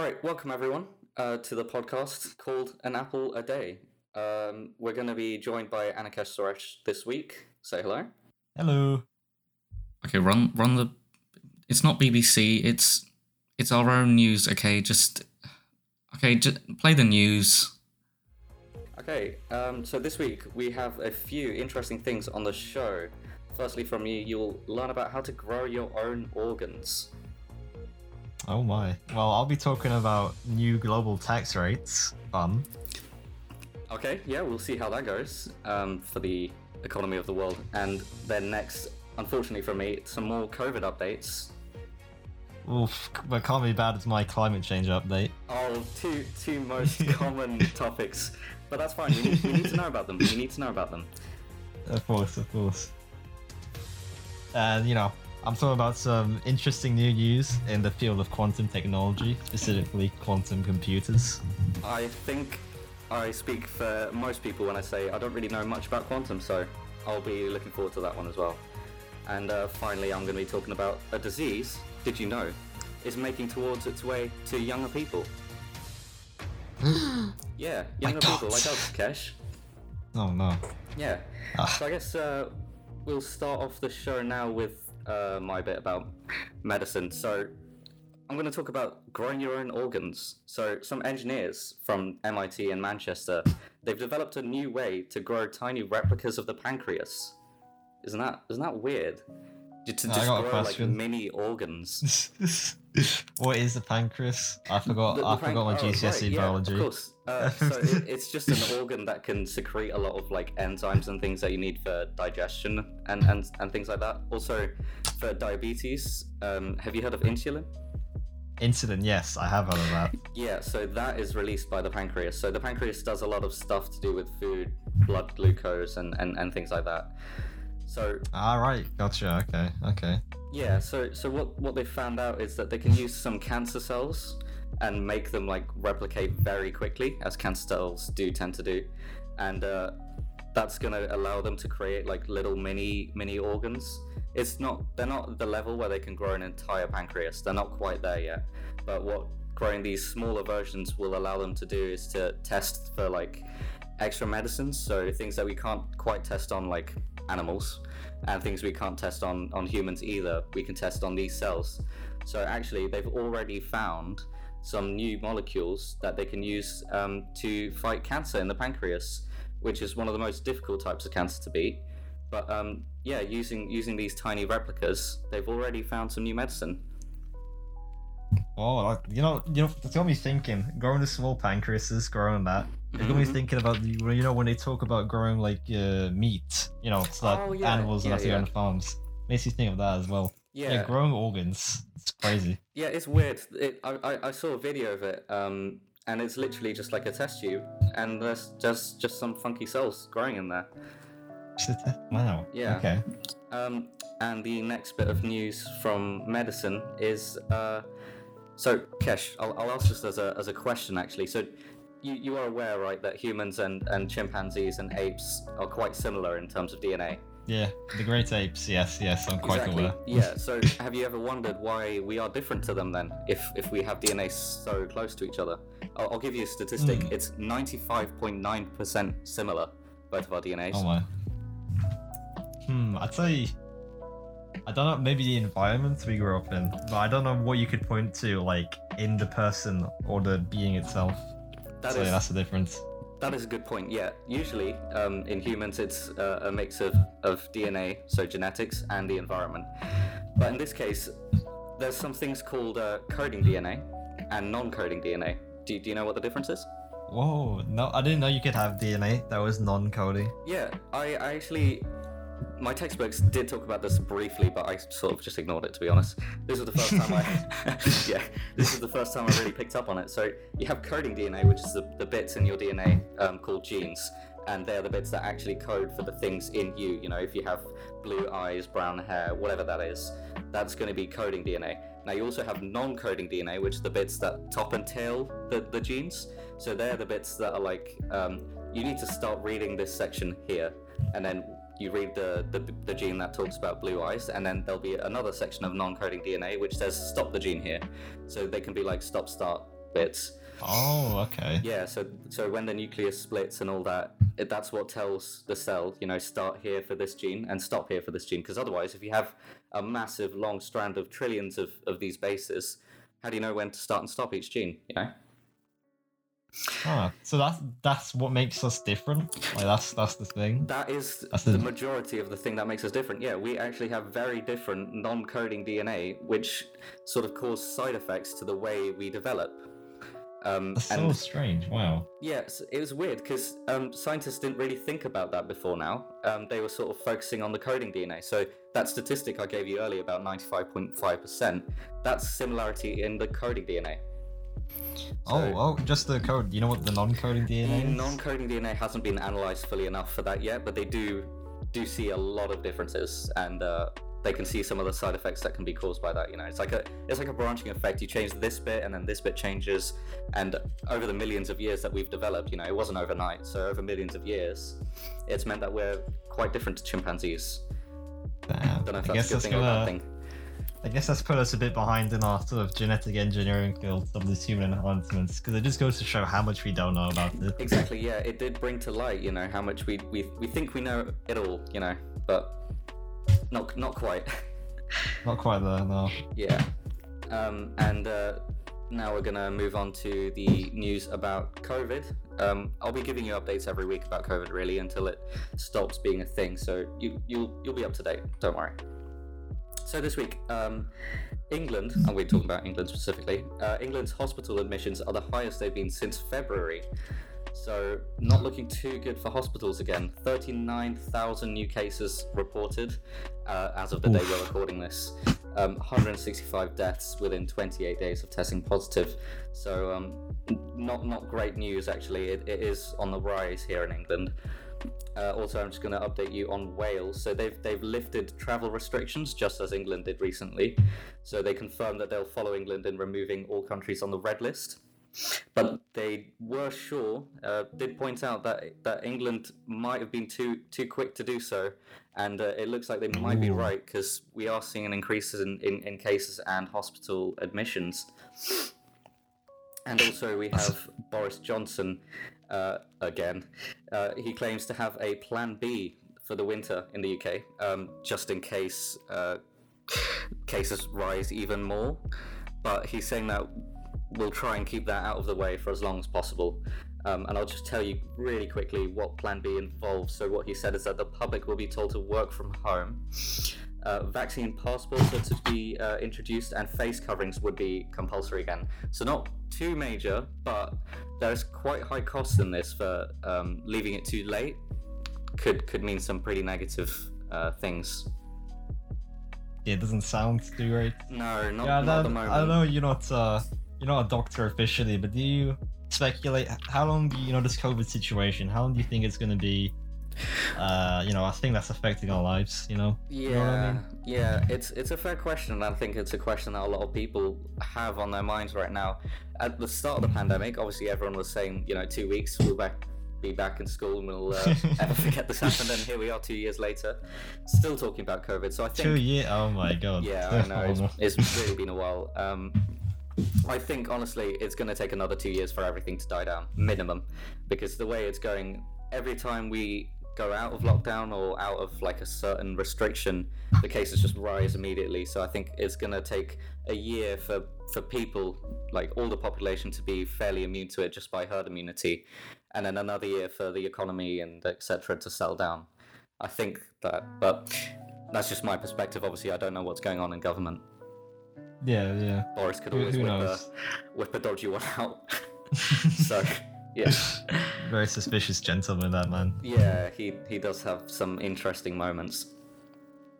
All right, welcome everyone uh, to the podcast called An Apple a Day. Um, we're going to be joined by Anakesh Suresh this week. Say hello. Hello. Okay, run run the. It's not BBC. It's it's our own news. Okay, just okay. Just play the news. Okay, um, so this week we have a few interesting things on the show. Firstly, from you, you'll learn about how to grow your own organs. Oh my. Well, I'll be talking about new global tax rates. Fun. Okay, yeah, we'll see how that goes um, for the economy of the world. And then next, unfortunately for me, some more COVID updates. Oof, but can't be bad as my climate change update. Oh, two two most common topics, but that's fine. We need, we need to know about them. We need to know about them. Of course, of course. And you know, I'm talking about some interesting new news in the field of quantum technology, specifically quantum computers. I think I speak for most people when I say I don't really know much about quantum, so I'll be looking forward to that one as well. And uh, finally, I'm going to be talking about a disease. Did you know? Is making towards its way to younger people. yeah, younger people like us, Kesh. Oh no. Yeah. Ah. So I guess uh, we'll start off the show now with uh, my bit about medicine. So I'm going to talk about growing your own organs. So some engineers from MIT and Manchester, they've developed a new way to grow tiny replicas of the pancreas. Isn't that isn't that weird? To just grow like mini organs. what is the pancreas? I forgot. The- the I forgot my oh, GCSE right, yeah, biology. Of course. Uh, so it, it's just an organ that can secrete a lot of like enzymes and things that you need for digestion and, and, and things like that. Also, for diabetes, um, have you heard of insulin? Insulin, yes, I have heard of that. Yeah, so that is released by the pancreas. So the pancreas does a lot of stuff to do with food, blood glucose, and, and, and things like that. So All right, gotcha. Okay, okay. Yeah, so so what what they found out is that they can use some cancer cells and make them like replicate very quickly, as cancer cells do tend to do, and uh, that's gonna allow them to create like little mini mini organs. It's not they're not the level where they can grow an entire pancreas. They're not quite there yet. But what growing these smaller versions will allow them to do is to test for like extra medicines, so things that we can't quite test on like animals and things we can't test on on humans either. We can test on these cells. So actually they've already found some new molecules that they can use um, to fight cancer in the pancreas which is one of the most difficult types of cancer to beat. But um, yeah using using these tiny replicas they've already found some new medicine Oh, like, you know, you know, it's got me thinking. Growing the small pancreases, growing that. It got me Mhm. thinking about the, you know, when they talk about growing like uh, meat, you know, so that Oh, yeah, animals yeah, that are yeah. on farms. Makes you think of that as well. yeah Yeah, growing organs. It's crazy. Yeah, it's weird. It, I, I, I saw a video of it, um, and it's literally just like a test tube, and there's just just some funky cells growing in there. wow. Yeah. Okay. Um, and the next bit of news from medicine is uh, so Kesh, I'll, I'll ask this as a, as a question actually. So you, you are aware, right, that humans and, and chimpanzees and apes are quite similar in terms of DNA. Yeah, the great apes. Yes, yes, I'm quite exactly. aware. Yeah. So have you ever wondered why we are different to them then? If if we have DNA so close to each other, I'll, I'll give you a statistic. Hmm. It's ninety five point nine percent similar, both of our DNAs. Oh my. Hmm, I'd say. I don't know, maybe the environment we grew up in, but I don't know what you could point to, like, in the person or the being itself. That so is- yeah, that's the difference. That is a good point. Yeah, usually um, in humans it's uh, a mix of, of DNA, so genetics, and the environment. But in this case, there's some things called uh, coding DNA and non-coding DNA. Do, do you know what the difference is? Whoa, no, I didn't know you could have DNA that was non-coding. Yeah, I, I actually. My textbooks did talk about this briefly, but I sort of just ignored it to be honest. This was the first time I. yeah, this is the first time I really picked up on it. So you have coding DNA, which is the, the bits in your DNA um, called genes, and they're the bits that actually code for the things in you. You know, if you have blue eyes, brown hair, whatever that is, that's going to be coding DNA. Now you also have non-coding DNA, which are the bits that top and tail the, the genes. So they're the bits that are like, um, you need to start reading this section here, and then you read the, the, the gene that talks about blue eyes, and then there'll be another section of non-coding DNA which says stop the gene here. So they can be like stop, start, bits. Oh, okay. Yeah, so so when the nucleus splits and all that, it, that's what tells the cell, you know, start here for this gene and stop here for this gene. Because otherwise, if you have a massive long strand of trillions of, of these bases, how do you know when to start and stop each gene? You know. Ah, so that's that's what makes us different. Like that's that's the thing. That is That's the the- majority of the thing that makes us different. Yeah, we actually have very different non-coding DNA, which sort of cause side effects to the way we develop. Um, That's so strange. Wow. Yes, it was weird because um, scientists didn't really think about that before now. Um, they were sort of focusing on the coding DNA. So that statistic I gave you earlier about 95.5%, that's similarity in the coding DNA. Oh, So- oh, just the code. You know what the non-coding DNA is? Non-coding DNA hasn't been analyzed fully enough for that yet, but they do do see a lot of differences, and uh, they can see some of the side effects that can be caused by that. You know, it's like a it's like a branching effect. You change this bit, and then this bit changes, and over the millions of years that we've developed, you know, it wasn't overnight. So over millions of years, it's meant that we're quite different to chimpanzees. Damn. Don't know if I guess a good that's thing or a bad gonna. I guess that's put us a bit behind in our sort of genetic engineering field of these human enhancements, because it just goes to show how much we don't know about it. Exactly, yeah. It did bring to light, you know, how much we we, we think we know it all, you know, but not not quite. Not quite there, no. Yeah. Um, and uh, now we're going to move on to the news about COVID. Um, I'll be giving you updates every week about COVID, really, until it stops being a thing. So you, you'll you'll be up to date. Don't worry. So this week, um, England, and we're talking about England specifically. Uh, England's hospital admissions are the highest they've been since February. So not looking too good for hospitals again. Thirty-nine thousand new cases reported uh, as of the day we're recording this. Um, 165 deaths within 28 days of testing positive. So um, not not great news actually. It, it is on the rise here in England. Uh, also, I'm just going to update you on Wales. So they've they've lifted travel restrictions just as England did recently. So they confirmed that they'll follow England in removing all countries on the red list. But they were sure, uh, did point out that that England might have been too too quick to do so, and uh, it looks like they might be right because we are seeing an increase in, in, in cases and hospital admissions. And also, we have Boris Johnson again. Uh, he claims to have a plan B for the winter in the UK, um, just in case uh, cases rise even more. But he's saying that we'll try and keep that out of the way for as long as possible. Um, and I'll just tell you really quickly what Plan B involves. So, what he said is that the public will be told to work from home. Uh, vaccine passports are to be uh, introduced, and face coverings would be compulsory again. So, not too major, but there's quite high costs in this for um, leaving it too late. Could could mean some pretty negative uh, things. Yeah, it doesn't sound too great. No, not, yeah, not at the moment. I know you're not uh, you're not a doctor officially, but do you speculate how long do you know this COVID situation? How long do you think it's going to be? Uh, you know, I think that's affecting our lives. You know. Yeah, know what I mean? yeah, it's it's a fair question, and I think it's a question that a lot of people have on their minds right now. At the start of the pandemic, obviously everyone was saying, you know, two weeks we'll back, be back in school and we'll uh, ever forget this happened, and here we are two years later, still talking about COVID. So I think Two year. Oh my god. yeah, I know. It's, it's really been a while. Um, I think honestly, it's going to take another two years for everything to die down, minimum, because the way it's going, every time we go out of lockdown or out of like a certain restriction, the cases just rise immediately. So I think it's going to take a year for for people, like all the population, to be fairly immune to it just by herd immunity, and then another year for the economy and etc. to settle down. I think that, but that's just my perspective. Obviously, I don't know what's going on in government. Yeah, yeah. Boris could Who, always who whip, a, whip a dodgy one out. so, yeah, Very suspicious gentleman, that man. yeah, he he does have some interesting moments.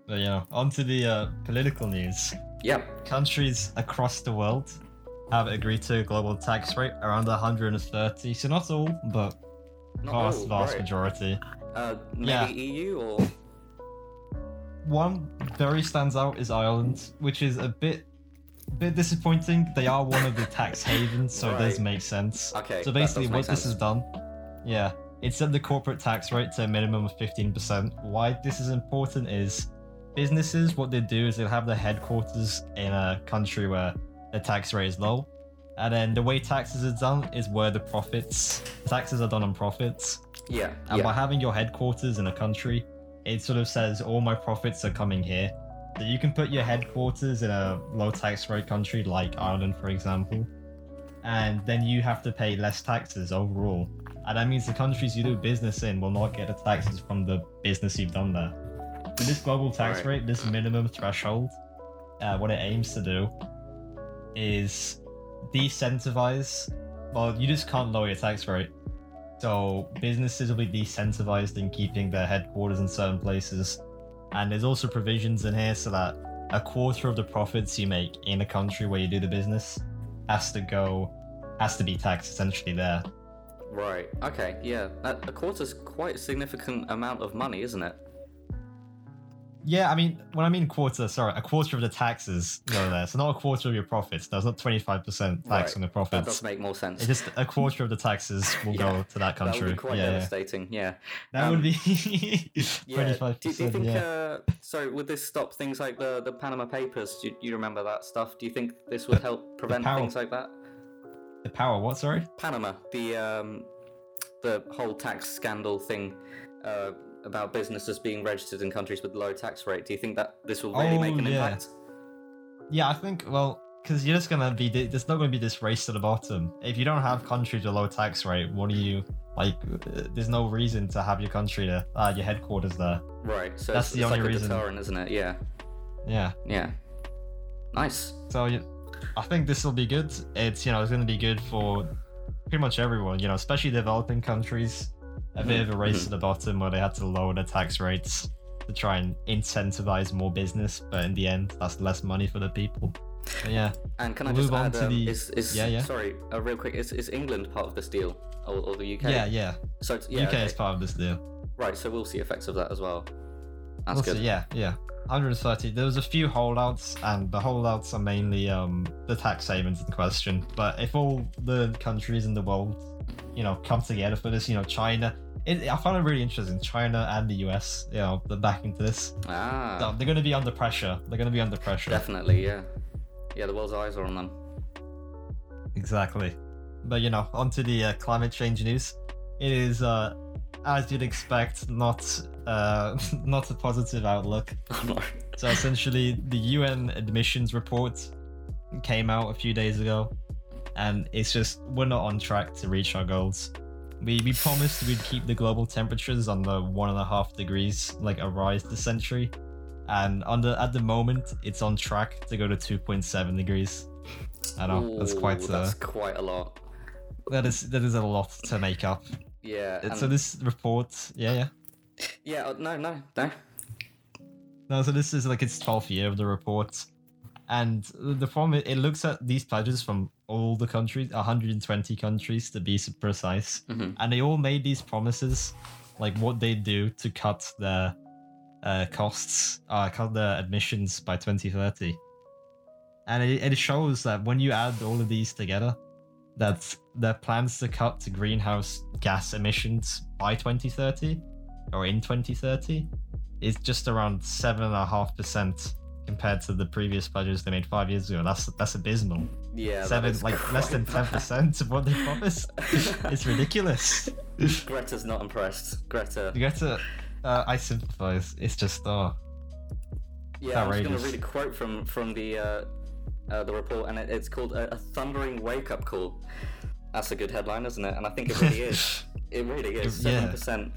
But you know, on to the uh, political news. Yep. Countries across the world have agreed to a global tax rate around 130. So not all, but Not vast, all, vast right. majority. Uh, maybe Yeah. EU or One very stands out is Ireland, which is a bit bit disappointing. They are one of the tax havens, so it does make sense. Okay, So basically, what make this sense. has done, yeah, it set the corporate tax rate to a minimum of 15%. Why this is important is businesses, what they do is they'll have their headquarters in a country where the tax rate is low, And then the way taxes are done is where the profits taxes are done on profits. Yeah. And by having your headquarters in a country, it sort of says all my profits are coming here. So you can put your headquarters in a low tax rate country like Ireland, for example, and then you have to pay less taxes overall. And that means the countries you do business in will not get the taxes from the business you've done there. So this global tax Right. rate, this minimum threshold, uh, what it aims to do is decentivize. Well, you just can't lower your tax rate. So businesses will be decentivized in keeping their headquarters in certain places. And there's also provisions in here so that a quarter of the profits you make in a country where you do the business has to go, has to be taxed essentially there. Right. Okay. Yeah. A, a quarter's quite a significant amount of money, isn't it? Yeah, I mean, when I mean quarter, sorry, a quarter of the taxes go there. So not a quarter of your profits. That's not 25% tax Right. on the profits. That does make more sense. It's just a quarter of the taxes will Yeah, go to that country. that would be quite yeah, yeah. devastating. Yeah. That Um, would be Yeah. 25%. Do, do you think? Uh, so would this stop things like the the Panama Papers? Do you, you remember that stuff? Do you think this would help prevent power- things like that? the power, what, sorry? Panama, the um, the whole tax scandal thing uh, about businesses being registered in countries with low tax rate. Do you think that this will really make Oh, an yeah. impact? Yeah, I think, well, because you're just gonna be, there's not gonna be this race to the bottom. If you don't have countries with low tax rate, what do you, like, uh, there's no reason to have your country there, uh, your headquarters there. Right. So That's the only like reason. deterrent, isn't it? Yeah. Yeah. Yeah. Nice. So you, I think this will be good. It's you know it's going to be good for pretty much everyone. You know, especially developing countries. A bit of a race Mhm. to the bottom where they had to lower the tax rates to try and incentivize more business, but in the end, that's less money for the people. But yeah, And can I We'll just move on add, to um, the- is, is Yeah, yeah. sorry, uh, real quick, is, is England part of this deal or, or the UK? yeah, yeah. So it's, yeah, UK okay. is part of this deal. right. So we'll see effects of that as well. That's Also, good. yeah, yeah. 130. There was a few holdouts, and the holdouts are mainly um the tax havens in question. But if all the countries in the world, you know, come together for this, you know, China, it, I found it really interesting. China and the US, you know, they're back into this. Ah, So they're going to be under pressure. They're going to be under pressure. definitely. Yeah. Yeah. The world's eyes are on them. Exactly. But you know, onto the uh, climate change news. It is, uh, as you'd expect, not uh, not a positive outlook. So essentially, the UN admissions report came out a few days ago, and it's just we're not on track to reach our goals. We we promised we'd keep the global temperatures under one and a half degrees, like a rise this century, and under at the moment it's on track to go to two point seven degrees. I know that's Ooh, quite uh, That's quite a lot. that is that is a lot to make up. Yeah. So this report, yeah, yeah. Yeah. uh, No. No. No. No, so this is like its 12th year of the report. And the problem, it looks at these pledges from all the countries, 120 countries to be precise. Mhm. And they all made these promises, like what they do to cut their uh, costs, uh, cut their admissions by 2030. And it, it shows that when you add all of these together, that their plans to cut to greenhouse gas emissions by 2030 or in 2030 is just around seven and a half percent compared to the previous pledges they made five years ago. That's that's abysmal. Yeah. Seven, like less than ten percent of what they promised. it's ridiculous. Greta's not impressed. Greta. Greta, uh, I sympathize. It's just oh, Yeah, I'm just gonna read a quote from from the uh, uh, the report, and it, it's called a, a thundering wake up call. That's a good headline, isn't it? And I think it really is. It really is. Yeah. Percent.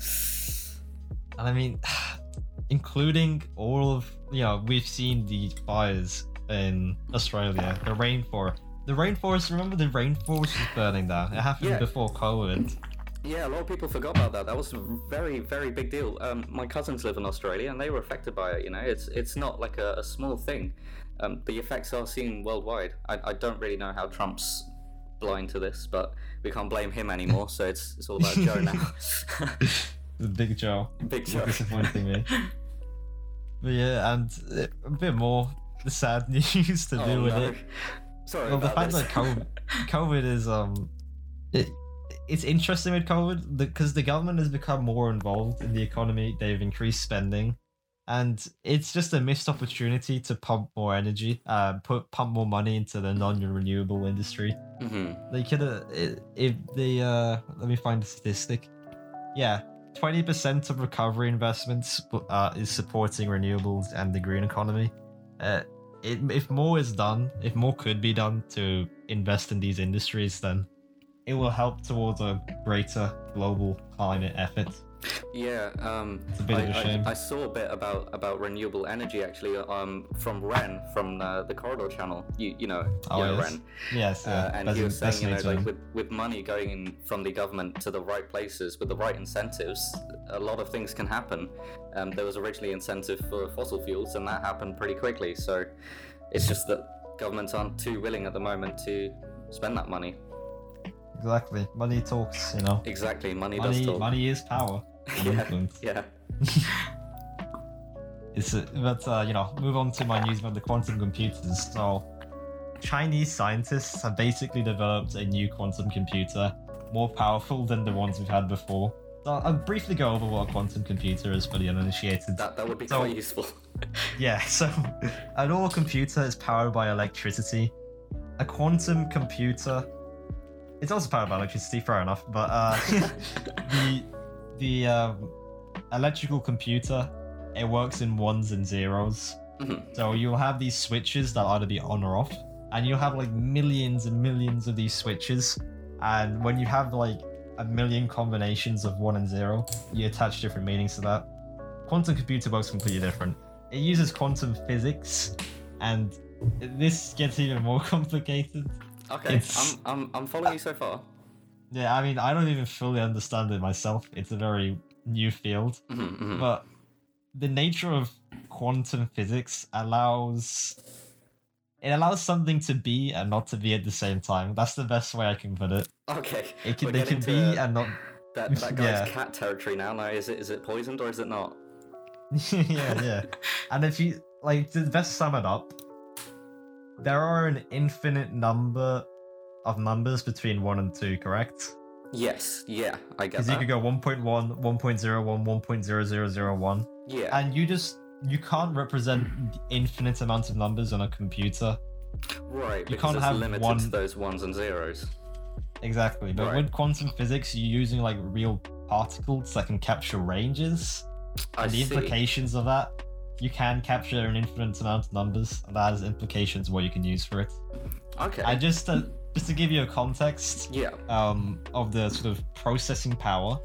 and I mean, including all of you know, we've seen the fires in Australia, the rainforest. The rainforest. Remember the rainforest was burning there? It happened Yeah. before COVID. Yeah, a lot of people forgot about that. That was a very, very big deal. Um, my cousins live in Australia, and they were affected by it. You know, it's it's not like a, a small thing. Um, the effects are seen worldwide. I, I don't really know how Trump's blind to this, but we can't blame him anymore. So it's it's all about Joe now. The Big Joe. Big Joe. disappointing me. Yeah, and a bit more the sad news to Oh, do with no. it. Sorry Well, the fact this. that COVID, COVID is um, it, it's interesting with COVID because the government has become more involved in the economy. They've increased spending, and it's just a missed opportunity to pump more energy, uh, put pump more money into the non-renewable industry. hmm They could have if they uh, let me find a statistic. Yeah, twenty percent of recovery investments uh, is supporting renewables and the green economy. Uh, it, if more is done, if more could be done to invest in these industries, then it will help towards a greater global climate effort. Yeah, um, It's a bit I, I-. I, saw a bit about about renewable energy actually um, from Wren from uh, the Corridor channel. You you know Oh, you know yes. Wren, Yes, yeah, uh, and he was saying you know like with with money going in from the government to the right places with the right incentives, a lot of things can happen. Um, there was originally incentive for fossil fuels, and that happened pretty quickly. So it's just that governments aren't too willing at the moment to spend that money. exactly. Money talks, you know. Exactly, money, Money, does talk. money is power. yeah, yeah. It's a, but uh, you know, move on to my news about the quantum computers. So, Chinese scientists have basically developed a new quantum computer, more powerful than the ones we've had before. So I'll briefly go over what a quantum computer is for the uninitiated. That that would be So- quite useful. Yeah, so a normal computer is powered by electricity. A quantum computer, it's also powered by electricity, fair enough. But uh, the the um, electrical computer, it works in ones and zeros. Mhm. So you'll have these switches that are either be on or off, and you'll have like millions and millions of these switches. And when you have like a million combinations of one and zero, you attach different meanings to that. Quantum computer works completely different. It uses quantum physics, and this gets even more complicated. Okay, It's- I'm, I'm I'm following you so far. Yeah, I mean, I don't even fully understand it myself. It's a very new field. Mhm, mhm. But the nature of quantum physics allows it allows something to be and not to be at the same time. That's the best way I can put it. Okay, It can they can be and not that that guy's yeah. cat territory now. Now is it is it poisoned or is it not? yeah, yeah. And if you like to best sum it up, there are an infinite number of numbers between 1 and 2, correct? Yes, yeah, I get Because you that. could go 1.1, 1.01, 1.0001. yeah, And you just you can't represent infinite amounts of numbers on a computer. right. you because can't have limited one- to those ones and zeros. Exactly. But Right. with quantum physics, you're using like real particles that can capture ranges. I and the see. implications of that, you can capture an infinite amount of numbers, and that has implications what you can use for it. Okay. I just to, just to give you a context yeah, um, of the sort of processing power,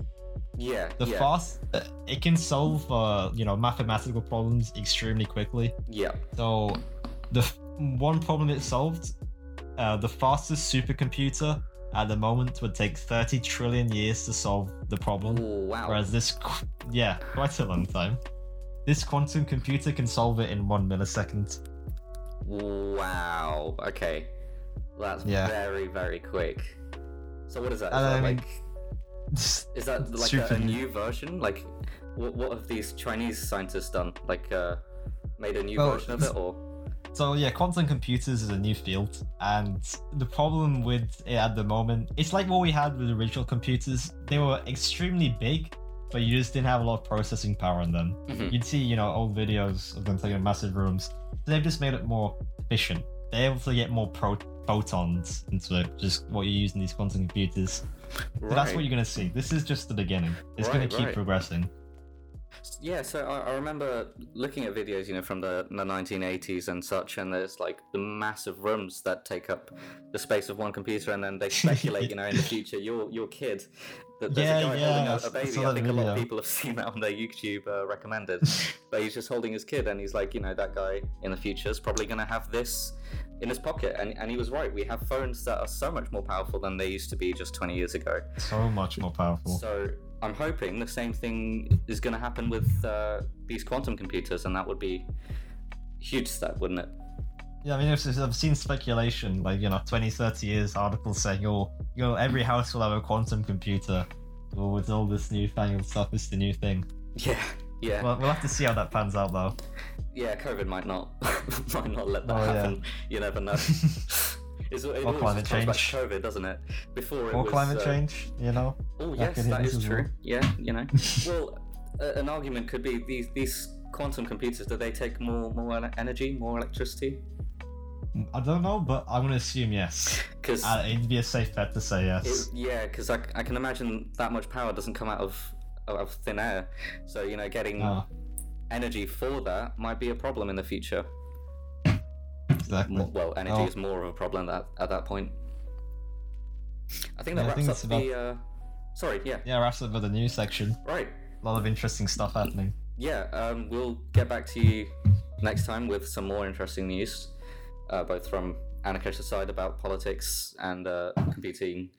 yeah, the yeah, fast uh, it can solve uh, you know mathematical problems extremely quickly. yeah. So the f- one problem it solved, uh, the fastest supercomputer at the moment would take 30 trillion years to solve the problem. Ooh, wow. Whereas this, qu- yeah, quite a long time. This quantum computer can solve it in one millisecond. Wow. Okay. That's Yeah. very very quick. So what is that? Is that like is that like a, a new. version? Like what what have these Chinese scientists done? Like uh made a new Well, version of it or So yeah, quantum computers is a new field, and the problem with it at the moment, it's like what we had with original computers. They were extremely big, but you just didn't have a lot of processing power in them. Mhm. You'd see, you know, old videos of them taking massive rooms. They've just made it more efficient. They're able to get more pro- photons into it, just what you use in these quantum computers. So that's what you're gonna see. This is just the beginning. It's gonna keep right. progressing. Yeah, so I, I remember looking at videos, you know, from the, the 1980s and such, and there's like the massive rooms that take up the space of one computer, and then they speculate, you know, in the future, your your kid, that there's Yeah, a guy yeah, holding I a, s- a I baby. I think a lot of people have seen that on their YouTube uh, recommended, but he's just holding his kid, and he's like, you know, that guy in the future is probably going to have this in his pocket, and and he was right. We have phones that are so much more powerful than they used to be just 20 years ago. So much more powerful. So I'm hoping the same thing is going to happen with uh, these quantum computers, and that would be a huge step, wouldn't it? Yeah, I mean, I've, I've seen speculation, like, you know, 20, 30 years articles saying, oh, you know, every house will have a quantum computer. Well, with all this newfangled stuff, it's the new thing. Yeah, yeah, Well, we'll have to see how that pans out, though. yeah. COVID might not might not let that Oh, yeah. happen. You never know. It's, it Or climate change. COVID, doesn't it? Before it or was climate uh, change, you know? Oh yes, that this true. well. Yeah, you know. well, uh, an argument could be these these quantum computers do they take more more energy, more electricity? I don't know, but I'm gonna assume yes. Because Uh, it'd be a safe bet to say yes. yeah, because I, I can imagine that much power doesn't come out of of thin air. So you know, getting Oh, energy for that might be a problem in the future. exactly. Well, energy Oh. is more of a problem at, at that point. I think that Yeah, wraps think up about- the. Uh... Sorry, yeah, Yeah, wraps up the news section. right. A lot of interesting stuff happening. Yeah, um, we'll get back to you next time with some more interesting news, uh, both from Anakesh's side about politics and uh, computing,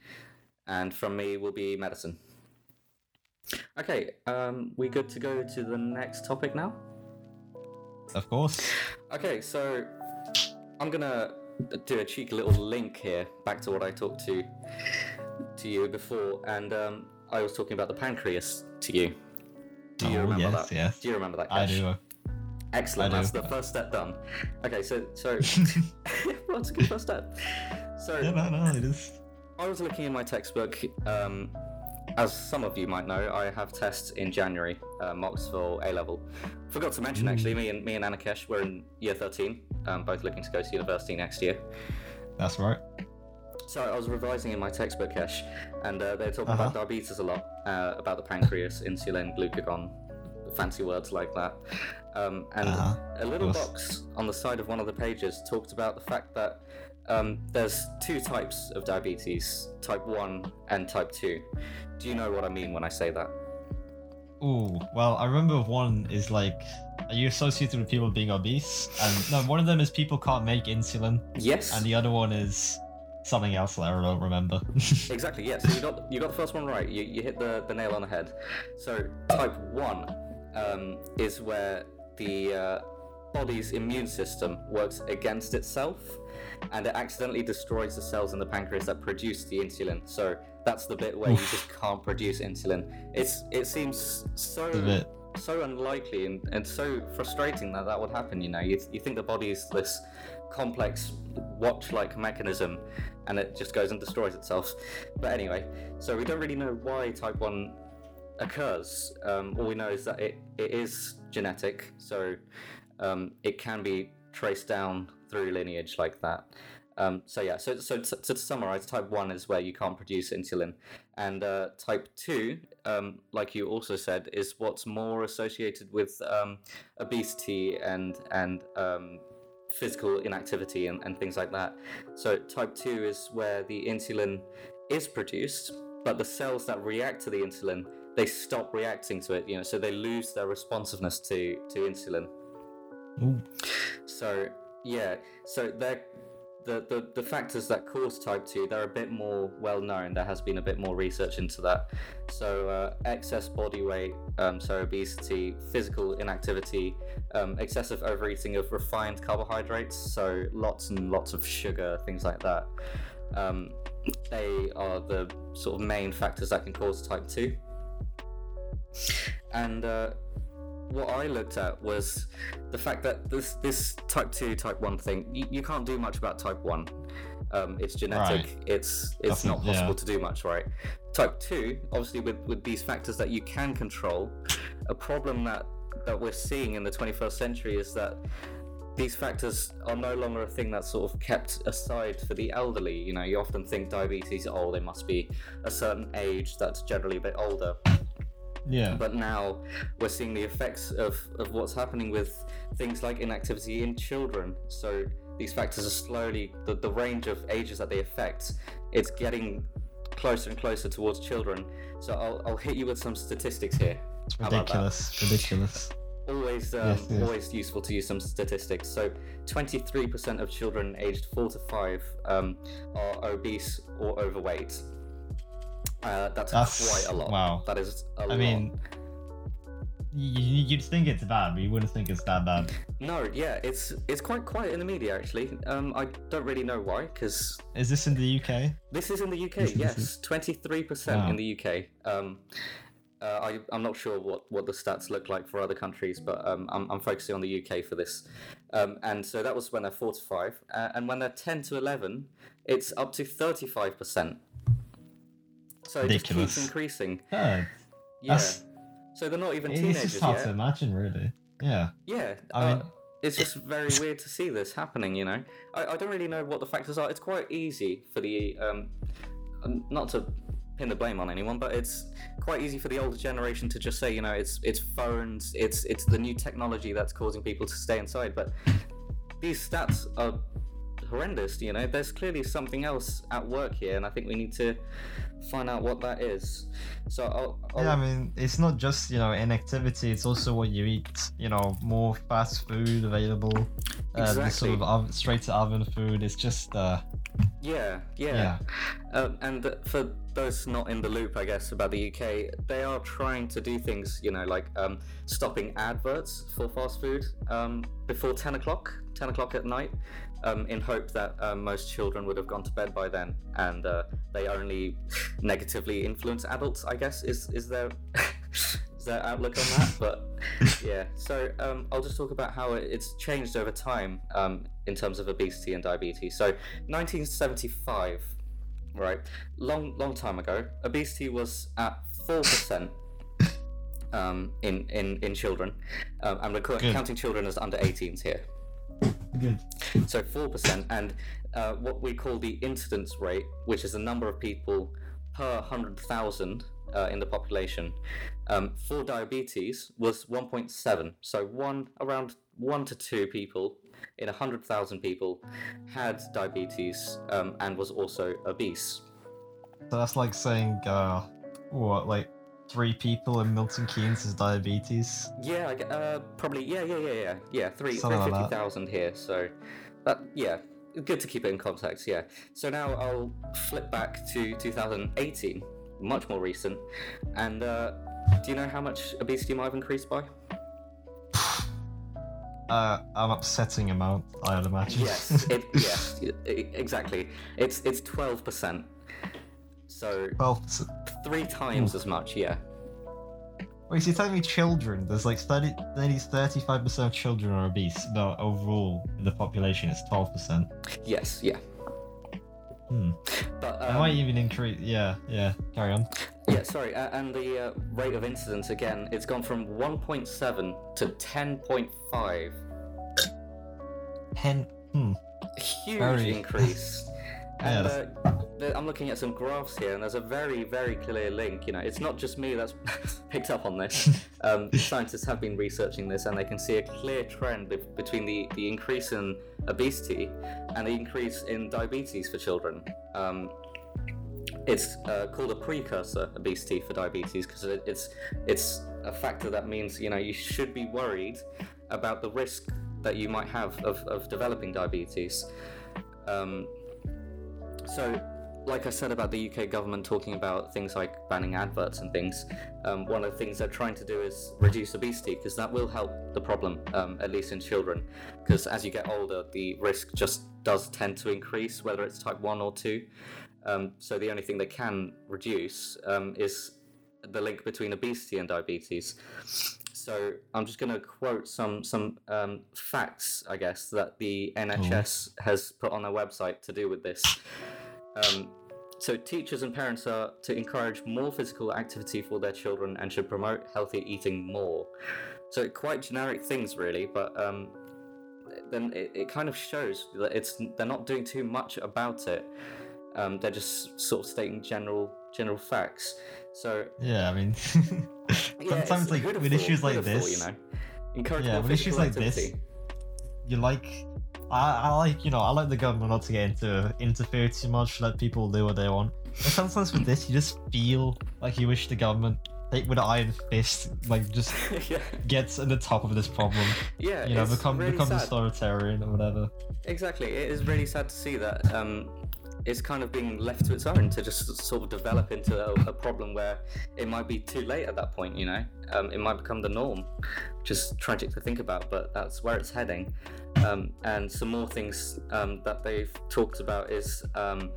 and from me will be medicine. Okay, um, we good to go to the next topic now? Of course. Okay, so I'm gonna do a cheeky little link here back to what I talked to to you before, and um, I was talking about the pancreas to you. Do you Oh, remember yes, that? yes. Do you remember that? I do. Excellent. That's the first step done. Okay, so so well, a good first step. So Yeah, no, no, it is. I was looking in my textbook. Um, as some of you might know, I have tests in January, uh, mocks for A level. Forgot to mention actually, me and me and Anakesh we're in year 13, um, both looking to go to university next year. That's right. So I was revising in my textbook, Kesh, and uh, they're talking Uh-huh. about diabetes a lot, uh, about the pancreas, insulin, glucagon, fancy words like that. Um, and Uh-huh, a little box on the side of one of the pages talked about the fact that um, there's two types of diabetes, type 1 and type 2. Do you know what I mean when I say that? Ooh, well, I remember one is like, are you associated with people being obese? And no, one of them is people can't make insulin, Yes. and the other one is something else that I don't remember. Exactly. Yeah. So you got you got the first one right. You, you hit the, the nail on the head. So type one um, is where the uh, body's immune system works against itself, and it accidentally destroys the cells in the pancreas that produce the insulin. So that's the bit where you just can't produce insulin. It's it seems so so unlikely and, and so frustrating that that would happen. You know, you, you think the body is this complex watch-like mechanism, and it just goes and destroys itself. But anyway, so we don't really know why type one occurs. Um, all we know is that it, it is genetic, so um, it can be traced down through lineage like that. Um, so yeah, so, so, so to summarize, type one is where you can't produce insulin, and uh, type two, um, like you also said, is what's more associated with um, obesity and and um, physical inactivity and, and things like that. So type two is where the insulin is produced, but the cells that react to the insulin they stop reacting to it. You know, so they lose their responsiveness to to insulin. Ooh. So yeah, so they're the, the, the factors that cause type 2 they're a bit more well known there has been a bit more research into that so uh, excess body weight um, so obesity physical inactivity um, excessive overeating of refined carbohydrates so lots and lots of sugar things like that um, they are the sort of main factors that can cause type 2 and uh, what I looked at was the fact that this this type two, type one thing, you, you can't do much about type one. Um, it's genetic. Right. It's it's not Doesn't- yeah. possible to do much, right? Type two, obviously, with with these factors that you can control, a problem that that we're seeing in the 21st century is that these factors are no longer a thing that's sort of kept aside for the elderly. You know, you often think diabetes, oh, they must be a certain age that's generally a bit older Yeah. but now we're seeing the effects of, of what's happening with things like inactivity in children so these factors are slowly the, the range of ages that they affect it's getting closer and closer towards children so i'll, I'll hit you with some statistics here It's How about that? ridiculous. Ridiculous. always um, Yes, yes. always useful to use some statistics so 23% of children aged 4 to 5 um, are obese or overweight uh, that's, That's- quite a lot wow. that is a I lot I mean, you'd think it's bad, but you wouldn't think it's that bad. No, yeah, it's it's quite quiet in the media actually. Um, I don't really know why, because Is this in the UK? this is in the UK. Yes, twenty three percent in the UK. Um, uh, I I'm not sure what what the stats look like for other countries, but um, I'm I'm focusing on the UK for this. Um, and so that was when they're four to five, uh, and when they're ten to eleven, it's up to thirty five percent. So it just keeps increasing. Yeah. Yeah. That's- So they're not even It's teenagers just hard yet. to imagine, really. Yeah. Yeah, I uh, mean- it's just very weird to see this happening. You know, I, I don't really know what the factors are. It's quite easy for the um, not to pin the blame on anyone, but it's quite easy for the older generation to just say, you know, it's it's phones, it's it's the new technology that's causing people to stay inside. But these stats are horrendous. You know, there's clearly something else at work here, and I think we need to find out what that is. So I'll, I'll Yeah, I mean, it's not just you know inactivity; it's also what you eat. You know, more fast food available, uh, the sort of oven, straight to oven food. It's just, uh, Yeah, yeah. yeah, Um, and for those not in the loop, I guess, about the UK, they are trying to do things, you know, like um, stopping adverts for fast food um, before 10 o'clock, 10 o'clock at night, um, in hope that um, most children would have gone to bed by then, and uh, they only negatively influence adults. I guess is is their is their outlook on that. But yeah, so um, I'll just talk about how it's changed over time um, in terms of obesity and diabetes. So 1975 right long long time ago obesity was at 4% um, in, in in children um, and we're counting children as under 18s here good. so 4% and uh, what we call the incidence rate which is the number of people per 100,000 uh, in the population um, for diabetes was 1.7 so one around one to two people in 100,000 people had diabetes um, and was also obese So that's like saying, uh, what, like three people in Milton Keynes has diabetes. Yeah, uh, probably. Yeah, yeah, yeah, yeah, yeah. Three, three Something like fifty thousand here. So, that yeah, good to keep it in context. Yeah. So now I'll flip back to 2018, much more recent. And uh, do you know how much obesity might have increased by? Uh, an upsetting amount, I'd imagine. Yes. It, yes. e- Exactly. It's it's twelve percent. So well, three times as much. Yeah. wait, so you're telling me children? There's like 30, nearly 35% of children are obese, but overall in the population it's 12%. Yes. Yeah. Hmm. But That um, might even increase. Yeah, yeah. Carry on. Yeah, sorry, uh, and the uh, rate of incidence again, it's gone from 1.7 to 10.5. 10. Hmm. Huge Very- increase. Yeah, uh, I'm looking at some graphs here, and there's a very, very clear link. You know, it's not just me that's picked up on this. Um, scientists have been researching this, and they can see a clear trend be- between the, the increase in obesity and the increase in diabetes for children. Um, it's uh, called a precursor obesity for diabetes because it, it's it's a factor that means you know you should be worried about the risk that you might have of, of developing diabetes. Um, so, like I said about the UK government talking about things like banning adverts and things, um, one of the things they're trying to do is reduce obesity because that will help the problem, um, at least in children. Because as you get older, the risk just does tend to increase, whether it's type 1 or 2. Um, so, the only thing they can reduce um, is the link between obesity and diabetes. So I'm just going to quote some some um, facts, I guess, that the NHS has put on their website to do with this. Um, so teachers and parents are to encourage more physical activity for their children and should promote healthy eating more. So quite generic things, really, but um, then it, it kind of shows that it's they're not doing too much about it. Um, they're just sort of stating general general facts. So Yeah, I mean, yeah, sometimes like with thought- issues like who'd thought, this, you know, encourage Yeah, with issues like this, you like. I, I like you know I like the government not to get into interfere too much, let people do what they want. But sometimes with this, you just feel like you wish the government like with an iron fist like just yeah, gets at the top of this problem. yeah, You know, become really becomes sad. authoritarian or whatever. Exactly, it is really sad to see that um, it's kind of being left to its own to just sort of develop into a, a problem where it might be too late at that point. You know, um, it might become the norm, is tragic to think about, but that's where it's heading. Um, and some more things um, that they've talked about is. Um,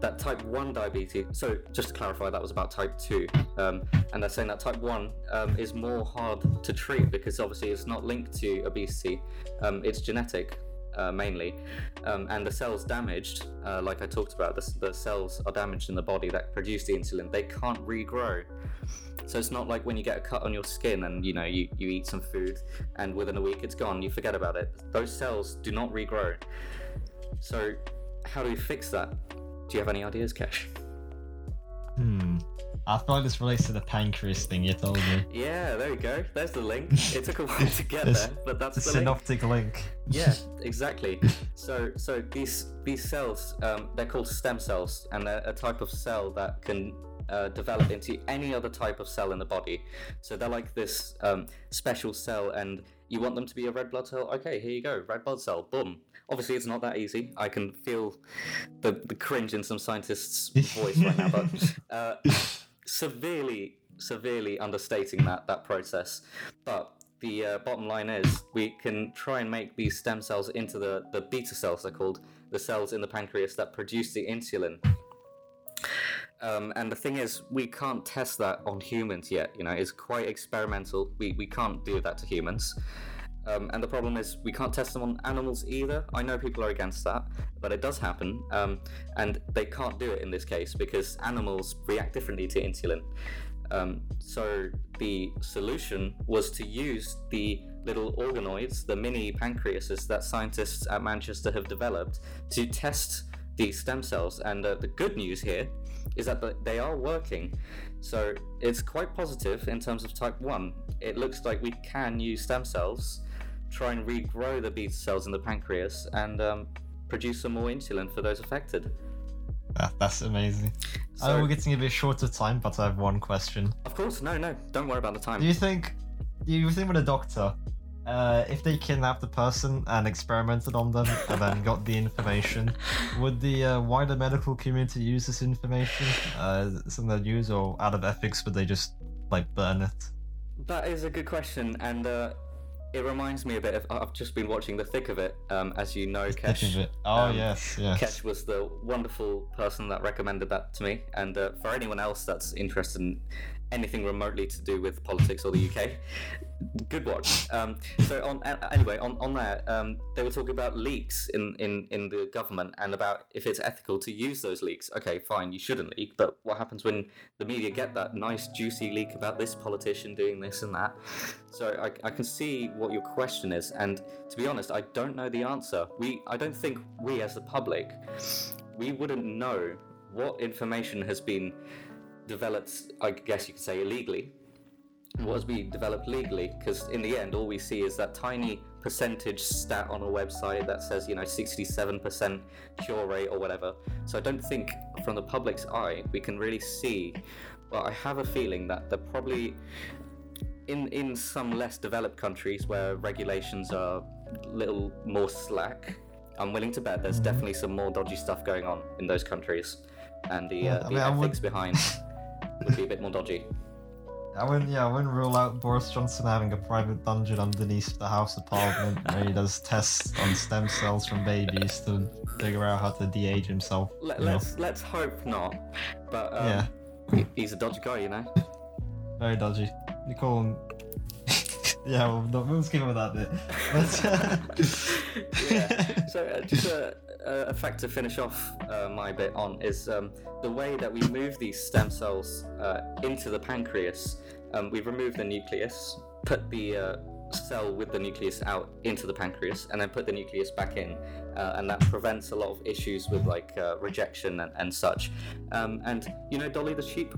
that type 1 diabetes, so just to clarify, that was about type 2. Um, and they're saying that type 1 um, is more hard to treat because obviously it's not linked to obesity, um, it's genetic. Uh, mainly, um, and the cells damaged, uh, like I talked about, the, the cells are damaged in the body that produce the insulin. They can't regrow. So it's not like when you get a cut on your skin and you know you, you eat some food and within a week it's gone, you forget about it. Those cells do not regrow. So how do we fix that? Do you have any ideas, Kesh? I thought this relates to the pancreas thing you told me. Yeah, there you go. There's the link. It took a while to get there, but that's The the link. synoptic link. yeah exactly so so these these cells um, they're called stem cells and they're a type of cell that can uh, develop into any other type of cell in the body so they're like this um, special cell and you want them to be a red blood cell okay here you go red blood cell boom obviously it's not that easy i can feel the, the cringe in some scientists voice right now but uh, severely severely understating that that process. But the uh, bottom line is we can try and make these stem cells into the, the beta cells they're called the cells in the pancreas that produce the insulin. Um, and the thing is we can't test that on humans yet you know it's quite experimental. We, we can't do that to humans um, and the problem is we can't test them on animals either. I know people are against that, but it does happen, um, and they can't do it in this case because animals react differently to insulin. Um, so the solution was to use the little organoids, the mini pancreases that scientists at Manchester have developed to test these stem cells. And uh, the good news here is that they are working. So it's quite positive in terms of type 1. It looks like we can use stem cells, try and regrow the beta cells in the pancreas, and um, produce some more insulin for those affected. That, that's amazing. I know So- we're getting a bit short of time, but I have one question. Of course, no, no, don't worry about the time. Do you think, do you think with a doctor, uh, if they kidnapped the person and experimented on them and then got the information, would the uh, wider medical community use this information? Uh, something they'd use, or out of ethics, would they just like burn it? That is a good question, and uh, it reminds me a bit of. I've just been watching The Thick of It, um, as you know, Kesh. Oh um, yes, yes. Kesh was the wonderful person that recommended that to me, and uh, for anyone else that's interested in anything remotely to do with politics or the UK, good watch. Um, so on anyway, on on that, um, they were talking about leaks in, in in the government and about if it's ethical to use those leaks. Okay, fine, you shouldn't leak, but what happens when the media get that nice juicy leak about this politician doing this and that? So I, I can see what your question is, and to be honest, I don't know the answer. We I don't think we as the public we wouldn't know what information has been developed. I guess you could say illegally. What has been developed legally? Because in the end, all we see is that tiny percentage stat on a website that says you know 67% cure rate or whatever. So I don't think from the public's eye we can really see. but I have a feeling that they're probably in in some less developed countries where regulations are a little more slack, I'm willing to bet there's Mhm. definitely some more dodgy stuff going on in those countries, and the uh, I the mean, would- ethics behind would be a bit more dodgy. I wouldn't, yeah, I wouldn't rule out Boris Johnson having a private dungeon underneath the House of Parliament where he does tests on stem cells from babies to figure out how to de-age himself. Let, let's, let's hope not, but um, Yeah, he- he's a dodgy guy, you know. very dodgy. You call him. yeah, well, no, we'll skip over that bit. But, yeah. So uh, just a, a, a fact to finish off uh, my bit on is um, the way that we move these stem cells uh, into the pancreas. Um, we remove the nucleus, put the uh, cell with the nucleus out into the pancreas, and then put the nucleus back in, uh, and that prevents a lot of issues with like uh, rejection and, and such. Um, and you know, Dolly the sheep.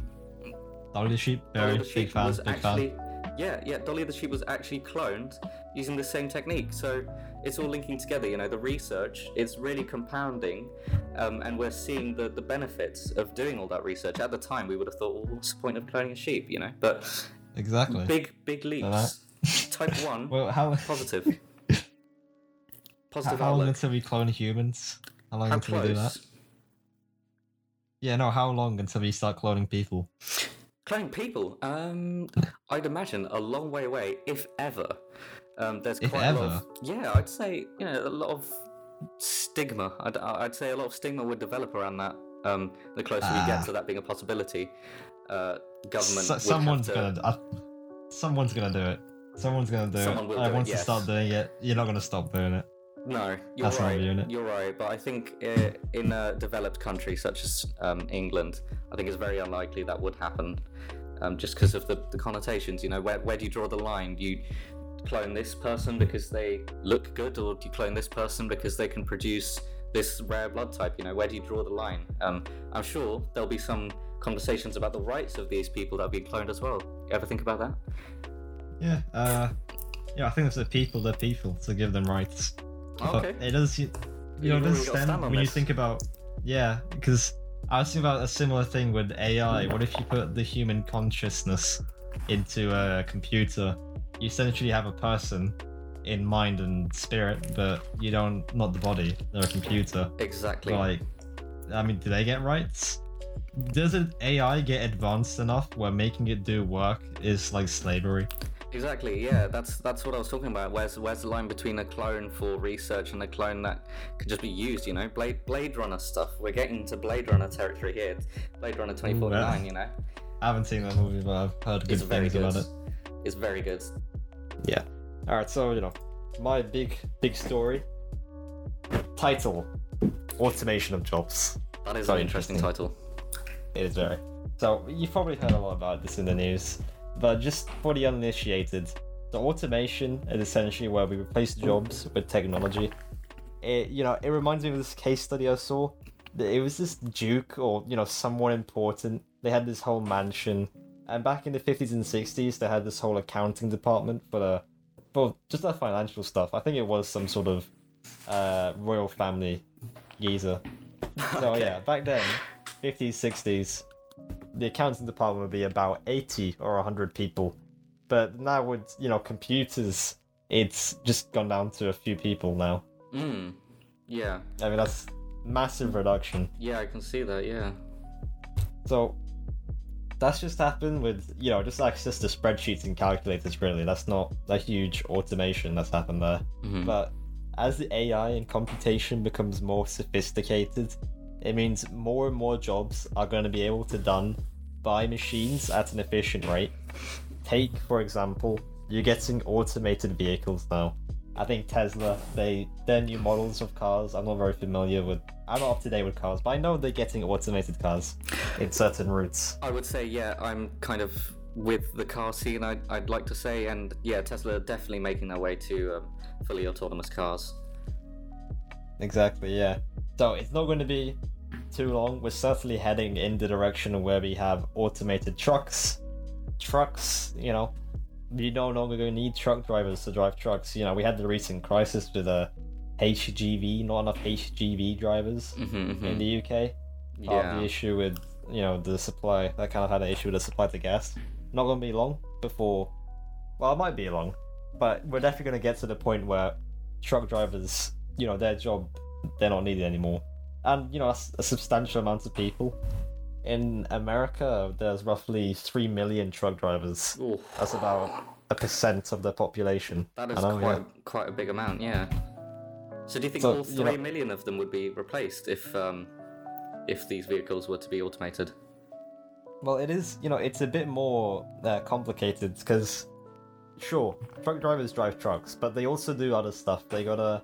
Dolly the sheep, Dolly very the big fan, was big actually, fan. yeah, yeah. Dolly the sheep was actually cloned using the same technique. So it's all linking together. You know, the research is really compounding, um, and we're seeing the the benefits of doing all that research. At the time, we would have thought, well, what's the point of cloning a sheep? You know, but Exactly. big big leaps. Type one, Well, how, positive. how, Positive how long until we clone humans? How long How until we do that? Yeah, no, how long until we start cloning people? Cloning people, um, I'd imagine a long way away, if ever. Um, there's If quite a lot of, yeah, I'd say you know a lot of stigma. I'd, I'd say a lot of stigma would develop around that. Um, the closer we Ah. get to that being a possibility, uh, government So- someone's to, gonna. Uh, someone's gonna do it. Someone's gonna do Someone it. will I want to yes. start doing it. You're not gonna stop doing it. No, you're That's right. doing it. You're right, but I think uh, in a developed country such as um, England, I think it's very unlikely that would happen, um, just because of the, the connotations. You know, where where do you draw the line? You clone this person because they look good, or do you clone this person because they can produce this rare blood type? You know, where do you draw the line? Um, I'm sure there'll be some conversations about the rights of these people that have been cloned as well. You ever think about that? Yeah, uh, yeah, I think it's the people, the people, to give them rights. But Okay. it does, you, you You've know, really it does got stand when you think about, yeah, because I was thinking about a similar thing with AI. What if you put the human consciousness into a computer? You essentially have a person in mind and spirit, but you don't, not the body. They're a computer. Exactly. Like, I mean, do they get rights? Does an AI get advanced enough where making it do work is like slavery? Exactly. Yeah, that's that's what I was talking about. Where's where's the line between a clone for research and a clone that can just be used? You know, Blade Blade Runner stuff. We're getting to Blade Runner territory here. Blade Runner twenty forty nine. You know, I haven't seen that movie, but I've heard good things good. about it. It's very good. Yeah. All right. So you know, my big big story. Title: Automation of jobs. That is Very an interesting, interesting. title. It is very. So you've probably heard a lot about this in the news, but just for the uninitiated, the automation is essentially where we replace jobs with technology. It you know it reminds me of this case study I saw. It was this duke or you know someone important. They had this whole mansion, and back in the fifties and sixties, they had this whole accounting department for the for just that financial stuff. I think it was some sort of uh, royal family geezer. So Okay. yeah, back then, 50s, 60s, the accounting department would be about 80 or 100 people. But now with, you know, computers, it's just gone down to a few people now. Mm. Yeah. I mean, that's massive reduction. Yeah, I can see that. Yeah. So that's just happened with, you know, just access to spreadsheets and calculators, really. That's not a huge automation that's happened there. Mhm. But as the AI and computation becomes more sophisticated, it means more and more jobs are going to be able to done by machines at an efficient rate. Take, for example, you're getting automated vehicles now. I think Tesla, they their new models of cars. I'm not very familiar with. I'm not up to date with cars, but I know they're getting automated cars in certain routes. I would say, yeah, I'm kind of with the car scene. I'd, I'd like to say, and yeah, Tesla are definitely making their way to um, fully autonomous cars. Exactly, yeah. So it's not going to be too long. We're certainly heading in the direction where we have automated trucks. Trucks, you know, we no longer going to need truck drivers to drive trucks. You know, we had the recent crisis with a HGV, not enough HGV drivers Mm-hmm, in the UK. Yeah. the issue with, you know, the supply. That kind of had an issue with the supply to gas. Not going to be long before. Well, it might be long, but we're definitely going to get to the point where truck drivers, you know, their job, they're not needed anymore. And, you know, that's a substantial amount of people. In America, there's roughly 3 million truck drivers. Ooh, That's about a percent of the population. that is know, quite yeah. quite a big amount. Yeah. So do you think So, all you know- million of them would be replaced if um, if these vehicles were to be automated? Well, it is, you know, it's a bit more uh, complicated because, sure, truck drivers drive trucks, but they also do other stuff. They gotta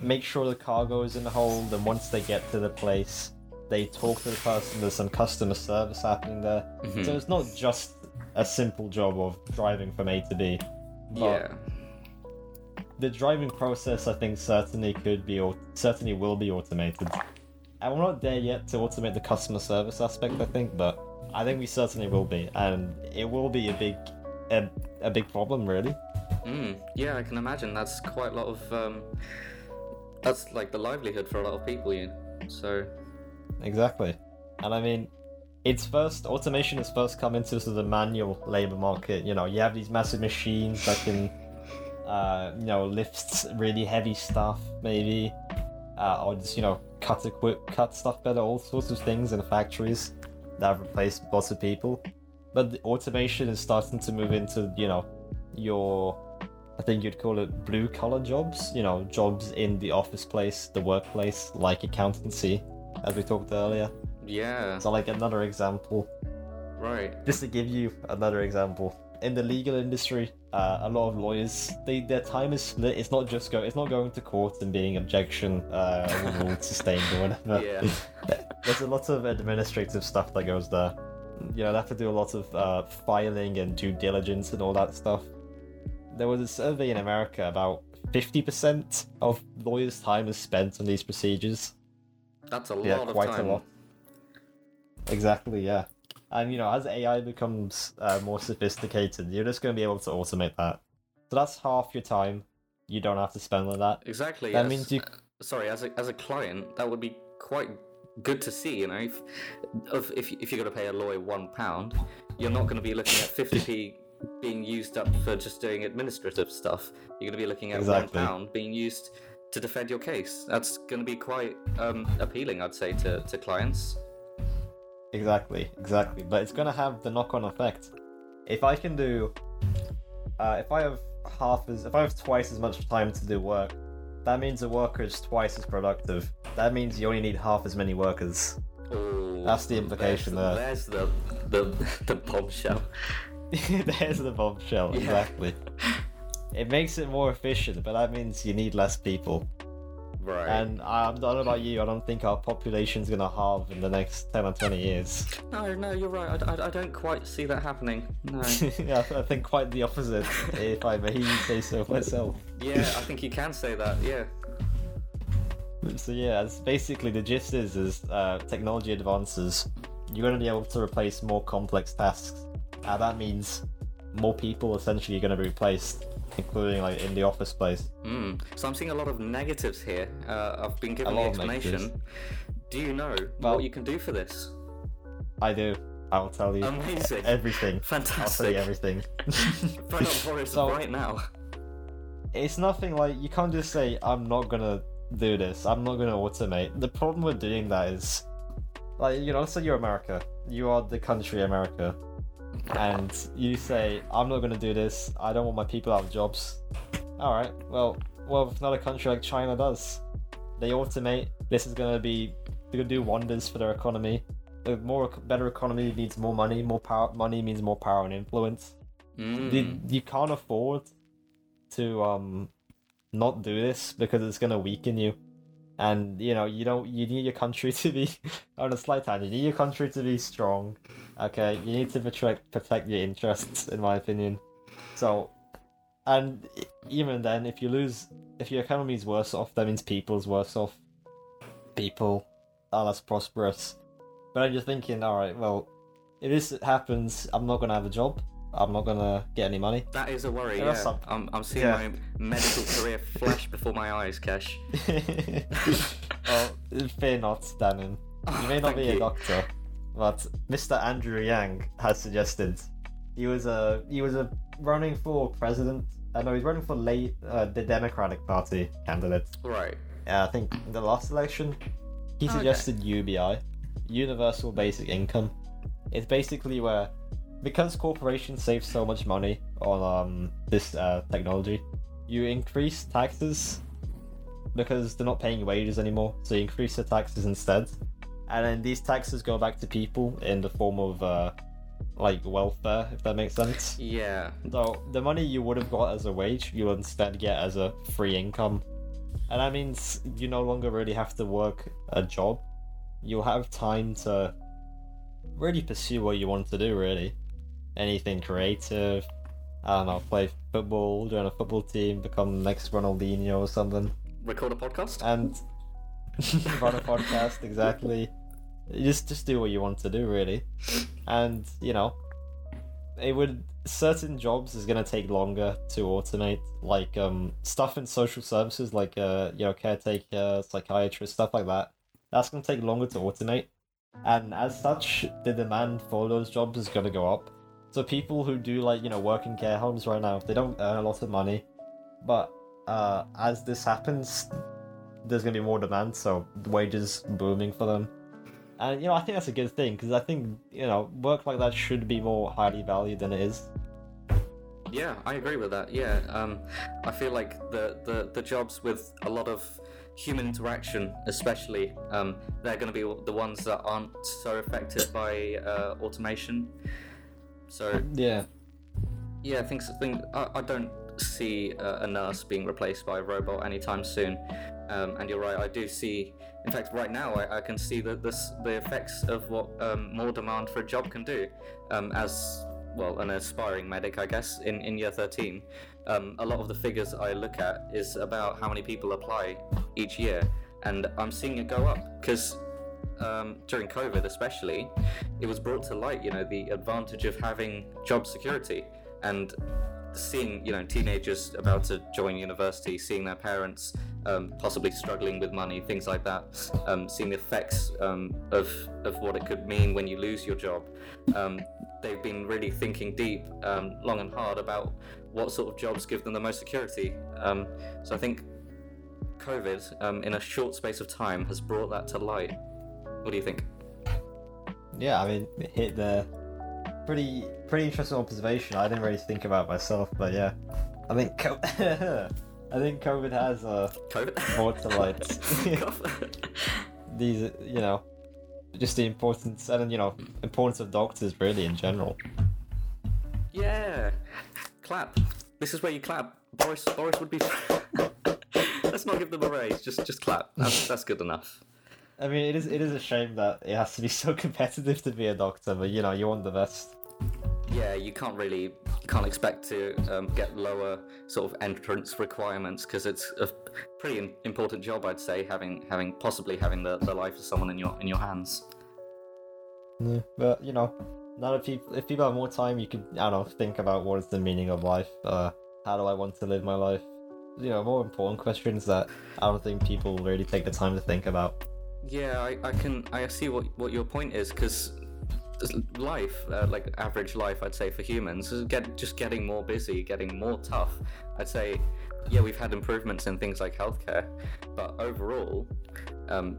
make sure the cargo is in the hold, and once they get to the place, they talk to the person. There's some customer service happening there. Mhm. So it's not just a simple job of driving from A to B. Yeah. The driving process, I think, certainly could be, or certainly will be automated. And we're not there yet to automate the customer service aspect, I think, but I think we certainly will be, and it will be a big, a, a big problem, really. Mm, yeah, I can imagine. That's quite a lot of. Um, that's like the livelihood for a lot of people. You. Know? So. Exactly. And I mean, it's first automation has first come into sort of the manual labor market. You know, you have these massive machines that can, uh, you know, lifts really heavy stuff, maybe, uh, or just you know, cut equip, cut stuff better, all sorts of things in factories that have replaced lots of people. But the automation is starting to move into, you know, your, I think you'd call it blue collar jobs. You know, jobs in the office place, the workplace, like accountancy as we talked earlier. Yeah. So, like another example, Right. just to give you another example, in the legal industry, uh, a lot of lawyers, they their time is split. It's not just go. It's not going to court and being objection uh, sustained or whatever. Yeah. There's a lot of administrative stuff that goes there. You know, they have to do a lot of uh, filing and due diligence and all that stuff. There was a survey in America about 50% of lawyers' time is spent on these procedures. That's a lot Yeah, of quite time. a lot. Exactly, yeah. And you know, as AI becomes uh, more sophisticated, you're just going to be able to automate that. So that's half your time you don't have to spend on that. Exactly. That yes. means you- uh, Sorry, as a as a client, that would be quite good to see. You know, if if if you're going to pay a lawyer one pound, you're not going to be looking at fifty p being used up for just doing administrative stuff. You're going to be looking at Exactly. one pound being used to defend your case. That's going to be quite um, appealing, I'd say, to to clients. Exactly, exactly. But it's going to have the knock-on effect. If I can do, uh, if I have half as, if I have twice as much time to do work, that means the worker is twice as productive. That means you only need half as many workers. Oh, That's the implication there. there's, There's the the the bombshell. There's the bombshell, Yeah. exactly. It makes it more efficient, but that means you need less people. Right. And I don't know about you, I don't think our population's gonna halve in the next 10 or 20 years. no, no, you're right. I, I, I don't quite see that happening. No. yeah, I think quite the opposite, if I may say so myself. yeah, I think you can say that. Yeah. So yeah, it's basically the gist is, is uh, technology advances, you're gonna be able to replace more complex tasks. And that means more people essentially are gonna be replaced, including like in the office space. Mm. So I'm seeing a lot of negatives here. Uh, I've been given the explanation. Do you know Well- what you can do for this? I do. I will tell you Amazing. everything. I'll tell Fantastic. you everything. Up Boris So- right now. it's nothing like you can't just say I'm not gonna do this. I'm not gonna automate. The problem with doing that is, like you know, let's say you're America. You are the country America, and you say I'm not gonna do this. I don't want my people out of jobs. All right. Well, well, if not a country like China does, they automate. This is gonna be they're gonna do wonders for their economy. A more better economy needs more money. More power. Money means more power and influence Mm. you, you can't afford to um not do this because it's gonna weaken you and you know you don't you need your country to be on a slight tangent you need your country to be strong okay? You need to protect protect your interests in my opinion. So and even then if you lose if your economy's worse off that means people's worse off. People are less prosperous. But i'm just thinking all right well if this happens i'm not gonna have a job i'm not gonna get any money That is a worry. Yeah, Yeah. I'm, I'm seeing Yeah. my medical career flash before my eyes, Kesh. well, fear not, Danon. You may not be a you. doctor, but Mr. Andrew Yang has suggested he was a he was a running for president. I know he's running for late uh, the Democratic Party candidate. Right. Uh, I think in the last election, he Okay. suggested UBI, Universal Basic Income. It's basically where because corporations save so much money on um this uh, technology, you increase taxes because they're not paying wages anymore, so you increase the taxes instead, and then these taxes go back to people in the form of uh, like welfare, if that makes sense. Yeah. So the money you would have got as a wage, you'll instead get as a free income. And that means you no longer really have to work a job. You'll have time to really pursue what you want to do, really. Anything creative. I don't know, play football, join a football team, become the next Ronaldinho or something. Record a podcast? And run a podcast, exactly. Just just do what you want to do, really. And, you know, it would certain jobs is gonna take longer to automate, like um stuff in social services, like uh you know caretaker, psychiatrist, stuff like that. That's gonna take longer to automate, and as such, the demand for those jobs is gonna go up. So people who do like you know work in care homes right now, they don't earn a lot of money, but uh as this happens, there's gonna be more demand, so wages booming for them. And you know, I think that's a good thing because I think you know work like that should be more highly valued than it is. Yeah, I agree with that. Yeah, um, I feel like the, the, the jobs with a lot of human interaction, especially, um, they're going to be the ones that aren't so affected by uh, automation. So Yeah. Yeah, I think, think I, I don't see uh, a nurse being replaced by a robot anytime soon. Um, and you're right, I do see. In fact, right now, I, I can see the this, the effects of what um, more demand for a job can do. Um, as well, an aspiring medic, I guess, in, in year 13, um, a lot of the figures I look at is about how many people apply each year, and I'm seeing it go up because um, during COVID, especially, it was brought to light, you know, the advantage of having job security and seeing, you know, teenagers about to join university, seeing their parents um, possibly struggling with money, things like that, um, seeing the effects um, of of what it could mean when you lose your job. Um, they've been really thinking deep, um, long and hard about what sort of jobs give them the most security. Um, so I think COVID, in a short space of time, has brought that to light. What do you think? Yeah, I mean, it hit the pretty pretty interesting observation. I didn't really think about myself, but yeah, I think co- I think COVID has uh, COVID brought to light these, you know, just the importance and you know importance of doctors really in general. Yeah, clap. This is where you clap. Boris Boris would be. Let's not give them a raise. Just just clap. That's that's good enough. I mean, it is it is a shame that it has to be so competitive to be a doctor, but you know, you want the best. Yeah, you can't really you can't expect to um, get lower sort of entrance requirements because it's a pretty important job, I'd say, having having possibly having the, the life of someone in your in your hands. Yeah, but you know, now that people if people have more time, you can I don't know think about what is the meaning of life. Uh, how do I want to live my life? You know, more important questions that I don't think people really take the time to think about. Yeah, I, I can I see what what your point is because life, uh, like average life, I'd say for humans, is get just getting more busy, getting more tough. I'd say, yeah, we've had improvements in things like healthcare, but overall, um,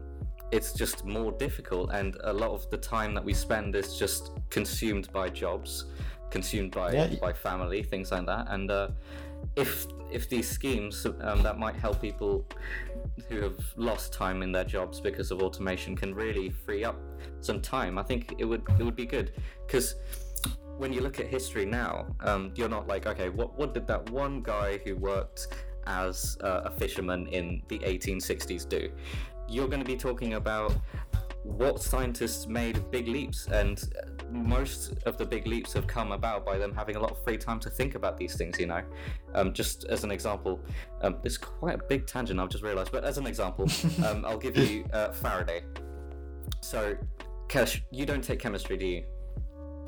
it's just more difficult, and a lot of the time that we spend is just consumed by jobs, consumed by yeah. by family, things like that, and. Uh, if if these schemes um, that might help people who have lost time in their jobs because of automation can really free up some time, I think it would it would be good because when you look at history now, um, you're not like, okay, what what did that one guy who worked as uh, a fisherman in the 1860s do? You're going to be talking about what scientists made big leaps, and most of the big leaps have come about by them having a lot of free time to think about these things. You know, um, just as an example, um, it's quite a big tangent I've just realised, but as an example, um, I'll give you uh, Faraday. So, Kesh, you don't take chemistry, do you?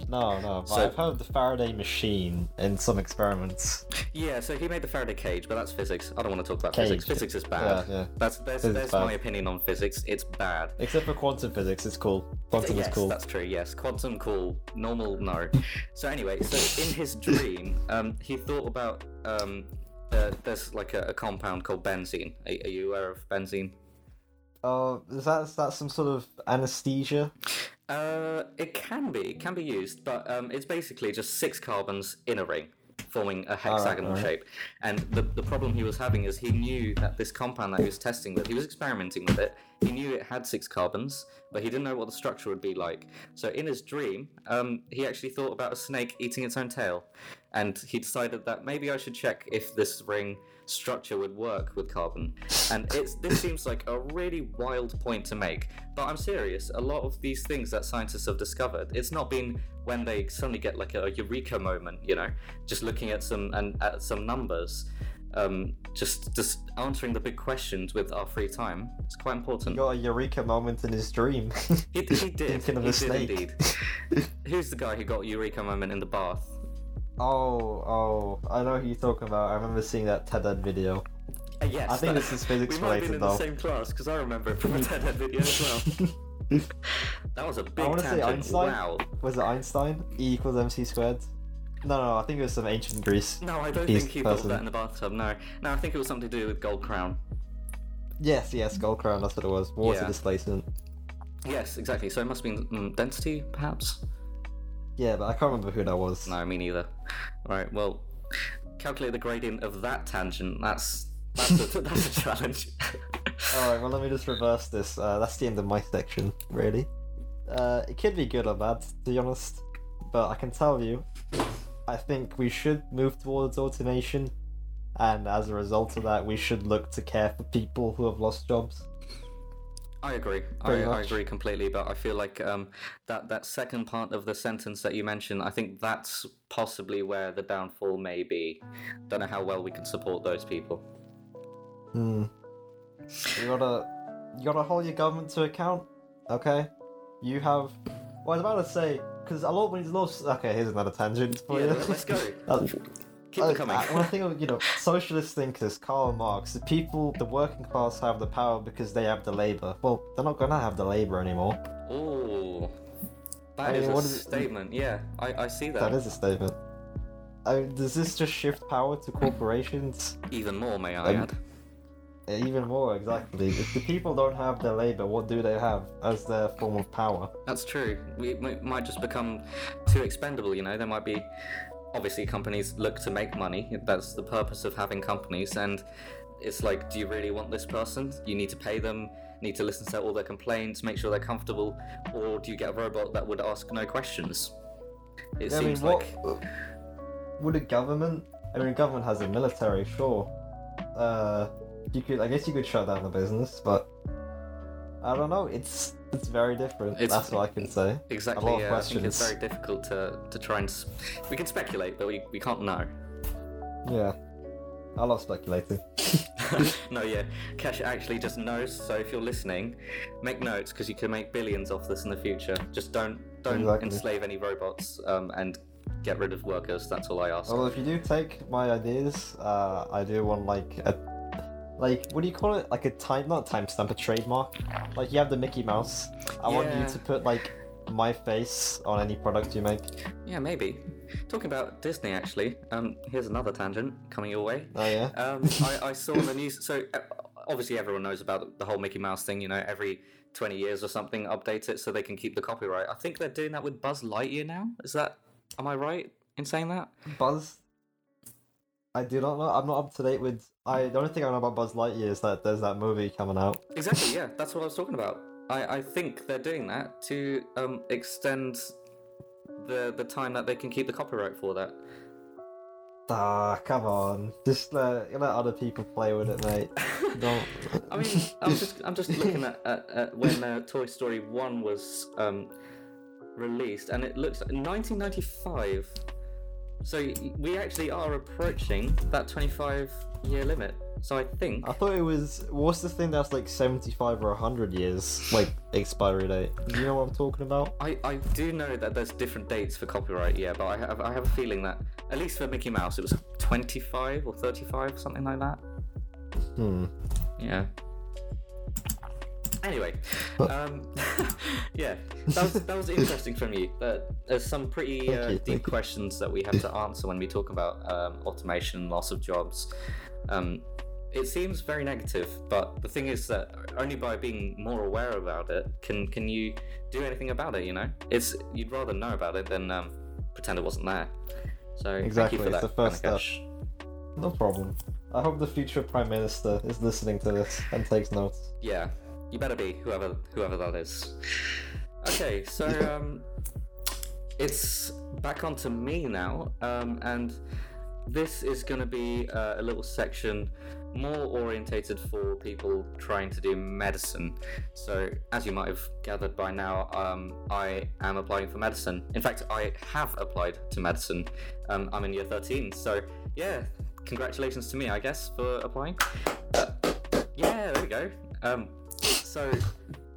No, no. But so, I've heard the Faraday machine in some experiments. Yeah, so he made the Faraday cage, but that's physics. I don't want to talk about cage. physics. Physics is bad. Yeah, yeah. That's there's, there's my opinion on physics. It's bad. Except for quantum physics, it's cool. Quantum yes, is cool. That's true. Yes, quantum cool. Normal no. so anyway, so in his dream, um, he thought about um, uh, there's like a, a, compound called benzene. Are, are you aware of benzene? Oh, is that is that some sort of anesthesia? Uh, it can be, it can be used, but um, it's basically just six carbons in a ring forming a hexagonal right, right. shape. And the, the problem he was having is he knew that this compound that he was testing with, he was experimenting with it. He knew it had six carbons, but he didn't know what the structure would be like. So in his dream, um, he actually thought about a snake eating its own tail. And he decided that maybe I should check if this ring structure would work with carbon. And it's this seems like a really wild point to make, but I'm serious. A lot of these things that scientists have discovered, it's not been when they suddenly get like a eureka moment, you know, just looking at some and at some numbers. Um, just just answering the big questions with our free time. It's quite important. He got a eureka moment in his dream. he, he did. he did indeed. Who's the guy who got a eureka moment in the bath? Oh, oh, I know who you're talking about. I remember seeing that TED Ed video. Uh, yes, I think that, this is physics we might related have been in though. the same class because I remember it from a TED Ed video as well. that was a big I want to say Einstein. Wow. Was it Einstein? E equals mc squared. No, no, I think it was some ancient Greece. No, I don't think he person. thought that in the bathtub. No, no, I think it was something to do with gold crown. Yes, yes, gold crown. That's what it was. Water yeah. displacement. Yes, exactly. So it must have been um, density, perhaps. Yeah, but I can't remember who that was. No, me neither. Right, well, calculate the gradient of that tangent. That's that's a, that's a challenge. All right, well, let me just reverse this. Uh, that's the end of my section, really. Uh, it could be good or bad, to be honest, but I can tell you I think we should move towards automation, and as a result of that, we should look to care for people who have lost jobs. I agree. I, I agree completely. But I feel like um, that that second part of the sentence that you mentioned, I think that's possibly where the downfall may be. Don't know how well we can support those people. Hmm. You gotta, you gotta hold your government to account. Okay. You have. Well, I was about to say because a lot of these laws. Okay, here's another tangent for Yeah, you. let's go. Keep Uh, coming. uh, When I think of you know socialist thinkers, Karl Marx, the people, the working class have the power because they have the labor. Well, they're not gonna have the labor anymore. Ooh, I that is mean, a what is it- statement. Yeah, I, I see that. That is a statement. I mean, does this just shift power to corporations? Even more, may I Um, add? Even more, exactly. If the people don't have their labor, what do they have as their form of power? That's true. We, we might just become too expendable. You know, there might be. Obviously, companies look to make money. That's the purpose of having companies, and it's like, do you really want this person? You need to pay them. Need to listen to all their complaints, make sure they're comfortable, or do you get a robot that would ask no questions? It I mean, seems what like would a government? I mean, government has a military, sure. Uh, you could, I guess, you could shut down the business, but I don't know. It's it's very different. It's- That's what I can say. exactly. of Yeah, I think it's very difficult to, to try and. s- We can speculate, but we, we can't know. Yeah, I love speculating. no, yeah. Kesh actually just knows. So if you're listening, make notes because you can make billions off this in the future. Just don't don't Exactly. enslave any robots um, and get rid of workers. That's all I ask. Well, if you do take my ideas, uh, I do want like a like what do you call it? Like a time, not a timestamp, a trademark. Like you have the Mickey Mouse. I want you to put like my face on any product you make. Yeah, maybe. Talking about Disney, actually. Um, here's another tangent coming your way. Oh yeah. Um, I, I saw on the news. So uh, obviously everyone knows about the whole Mickey Mouse thing. You know, every 20 years or something, update it so they can keep the copyright. I think they're doing that with Buzz Lightyear now. Is that? Am I right in saying that? Buzz. I do not know. I'm not up to date with. I the only thing I know about Buzz Lightyear is that there's that movie coming out. Exactly. Yeah, that's what I was talking about. I, I think they're doing that to um, extend the the time that they can keep the copyright for that. Ah, come on. Just let, let other people play with it, mate. Don't. I mean, I'm just I'm just looking at, at, at when uh, Toy Story One was um, released, and it looks like 1995. So we actually are approaching that 25 year limit. So I think I thought it was. What's the thing that's like 75 or 100 years, like expiry date? Do you know what I'm talking about? I, I do know that there's different dates for copyright, yeah, but I have I have a feeling that at least for Mickey Mouse it was 25 or 35, something like that. Hmm. Yeah. Anyway, um, yeah, that was that was interesting from you. But there's some pretty uh, you, deep questions that we have to answer when we talk about um, automation, loss of jobs. Um, it seems very negative, but the thing is that only by being more aware about it can can you do anything about it. You know, it's you'd rather know about it than um, pretend it wasn't there. So Exactly, thank you for it's that, the first step. No problem. I hope the future prime minister is listening to this and takes notes. Yeah, you better be whoever whoever that is. Okay, so um, it's back onto me now, um, and this is going to be uh, a little section more orientated for people trying to do medicine. So, as you might have gathered by now, um, I am applying for medicine. In fact, I have applied to medicine. Um, I'm in year 13, so yeah, congratulations to me, I guess, for applying. Uh, yeah, there we go. Um, so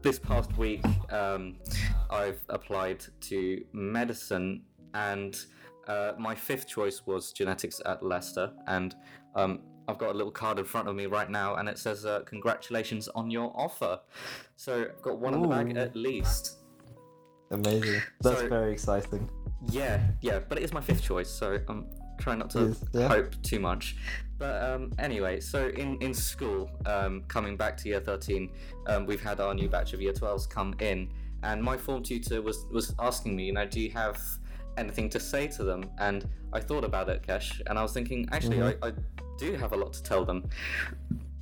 this past week, um, I've applied to medicine, and uh, my fifth choice was genetics at Leicester, and um, I've got a little card in front of me right now, and it says uh, "Congratulations on your offer." So I've got one in the bag at least. Amazing. That's So- very exciting. Yeah, yeah, but it is my fifth choice, so I'm trying not to Yes, yeah. hope too much. But um, anyway, so in, in school, um, coming back to year 13, um, we've had our new batch of year 12s come in, and my form tutor was, was asking me, you know, do you have anything to say to them? And I thought about it, Kesh, and I was thinking, actually, Mhm. I, I do have a lot to tell them.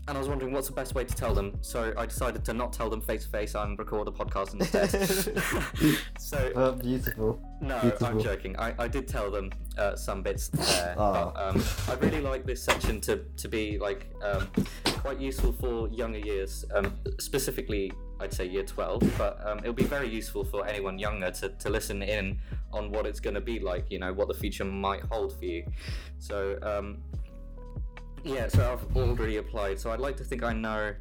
And I was wondering what's the best way to tell them. So I decided to not tell them face to face and record a podcast instead. so Uh, beautiful. no, I'm joking. I, I did tell them uh, some bits there, Oh. but um, I really like this section to, to be like um, quite useful for younger years, um, specifically I'd say year 12, but um, it'll be very useful for anyone younger to, to listen in on what it's going to be like, you know, what the future might hold for you. So um, yeah, so I've already applied, so I'd like to think I know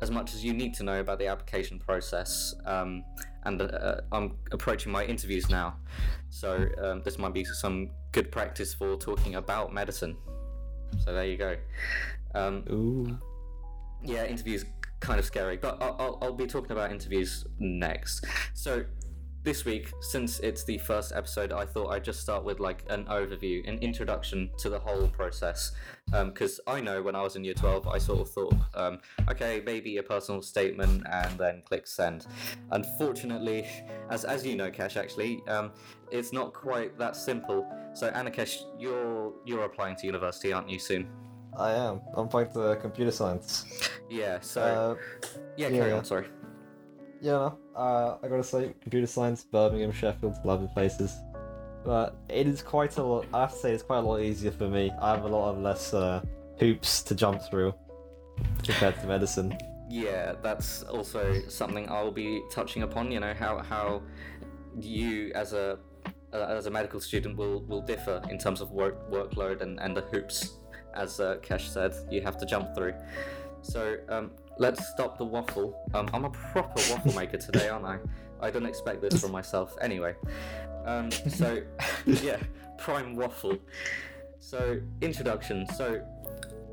as much as you need to know about the application process. Um, and uh, I'm approaching my interviews now, so um, this might be some good practice for talking about medicine. So there you go. Um, Ooh. yeah, interviews kind of scary, but I'll, I'll, I'll be talking about interviews next. So this week, since it's the first episode, I thought I'd just start with like an overview, an introduction to the whole process. Because I know when I was in year 12, I sort of thought, um, okay, maybe a personal statement and then click send. Unfortunately, as, as you know, Kesh, actually, um, it's not quite that simple. So, Anakesh, you're, you're applying to university, aren't you, soon? I am. I'm applying to computer science. Yeah, so. Uh, yeah, carry yeah. on, sorry. Yeah, no, uh, I gotta say, computer science, Birmingham, Sheffield, lovely places. But it is quite a lot. I have to say, it's quite a lot easier for me. I have a lot of less uh, hoops to jump through compared to medicine. Yeah, that's also something I'll be touching upon. You know how how you as a uh, as a medical student will will differ in terms of work workload and and the hoops, as uh, Kesh said, you have to jump through. So um, let's stop the waffle. Um, I'm a proper waffle maker today, aren't I? I don't expect this from myself. Anyway, um, so yeah, prime waffle. So introduction. So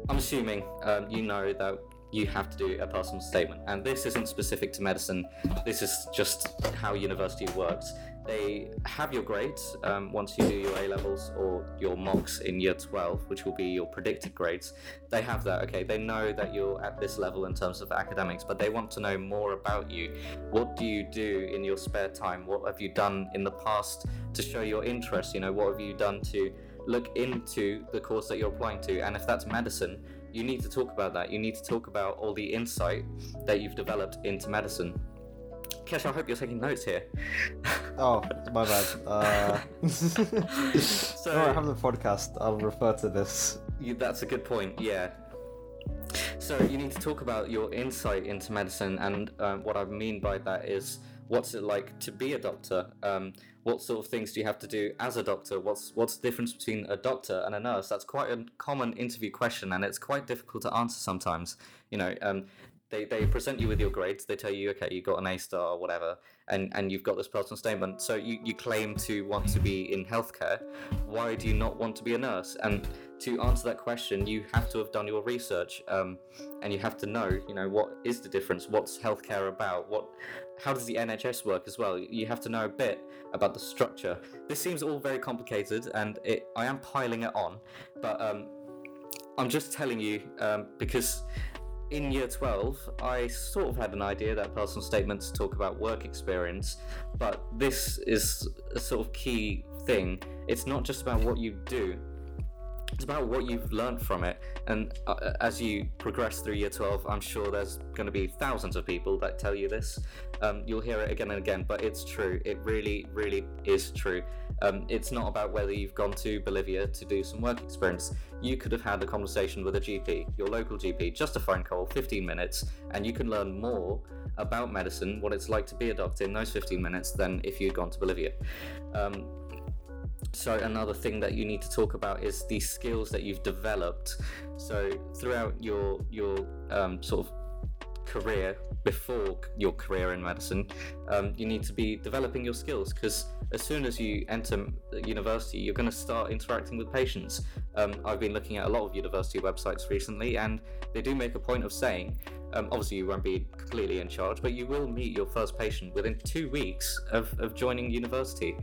I'm assuming um, you know that you have to do a personal statement, and this isn't specific to medicine. This is just how university works. They have your grades um, once you do your A levels or your mocks in year 12, which will be your predicted grades. They have that. Okay, they know that you're at this level in terms of academics, but they want to know more about you. What do you do in your spare time? What have you done in the past to show your interest? You know, what have you done to look into the course that you're applying to? And if that's medicine, you need to talk about that. You need to talk about all the insight that you've developed into medicine. Kesh, I hope you're taking notes here. Oh, my bad. Uh, So- I have the podcast. I'll refer to this. You, that's a good point. Yeah. So you need to talk about your insight into medicine, and um, what I mean by that is, what's it like to be a doctor? Um, what sort of things do you have to do as a doctor? What's what's the difference between a doctor and a nurse? That's quite a common interview question, and it's quite difficult to answer sometimes. You know, um, they, they present you with your grades. They tell you, okay, you got an A star or whatever, and, and you've got this personal statement. So you, you claim to want to be in healthcare. Why do you not want to be a nurse? And to answer that question, you have to have done your research, um, and you have to know, you know, what is the difference? What's healthcare about? What, how does the NHS work as well? You have to know a bit about the structure. This seems all very complicated, and it, I am piling it on, but um, I'm just telling you um, because in year 12, I sort of had an idea that personal statements talk about work experience, but this is a sort of key thing. It's not just about what you do, it's about what you've learned from it. And uh, as you progress through year 12, I'm sure there's going to be thousands of people that tell you this. Um, you'll hear it again and again, but it's true. It really, really is true. Um, it's not about whether you've gone to Bolivia to do some work experience. You could have had a conversation with a GP, your local GP, just a phone call, 15 minutes, and you can learn more about medicine, what it's like to be a doctor in those 15 minutes than if you'd gone to Bolivia. Um, so another thing that you need to talk about is the skills that you've developed. So throughout your your um, sort of career before your career in medicine, um, you need to be developing your skills because as soon as you enter university, you're going to start interacting with patients. Um, I've been looking at a lot of university websites recently, and they do make a point of saying, um, obviously, you won't be clearly in charge, but you will meet your first patient within two weeks of, of joining university.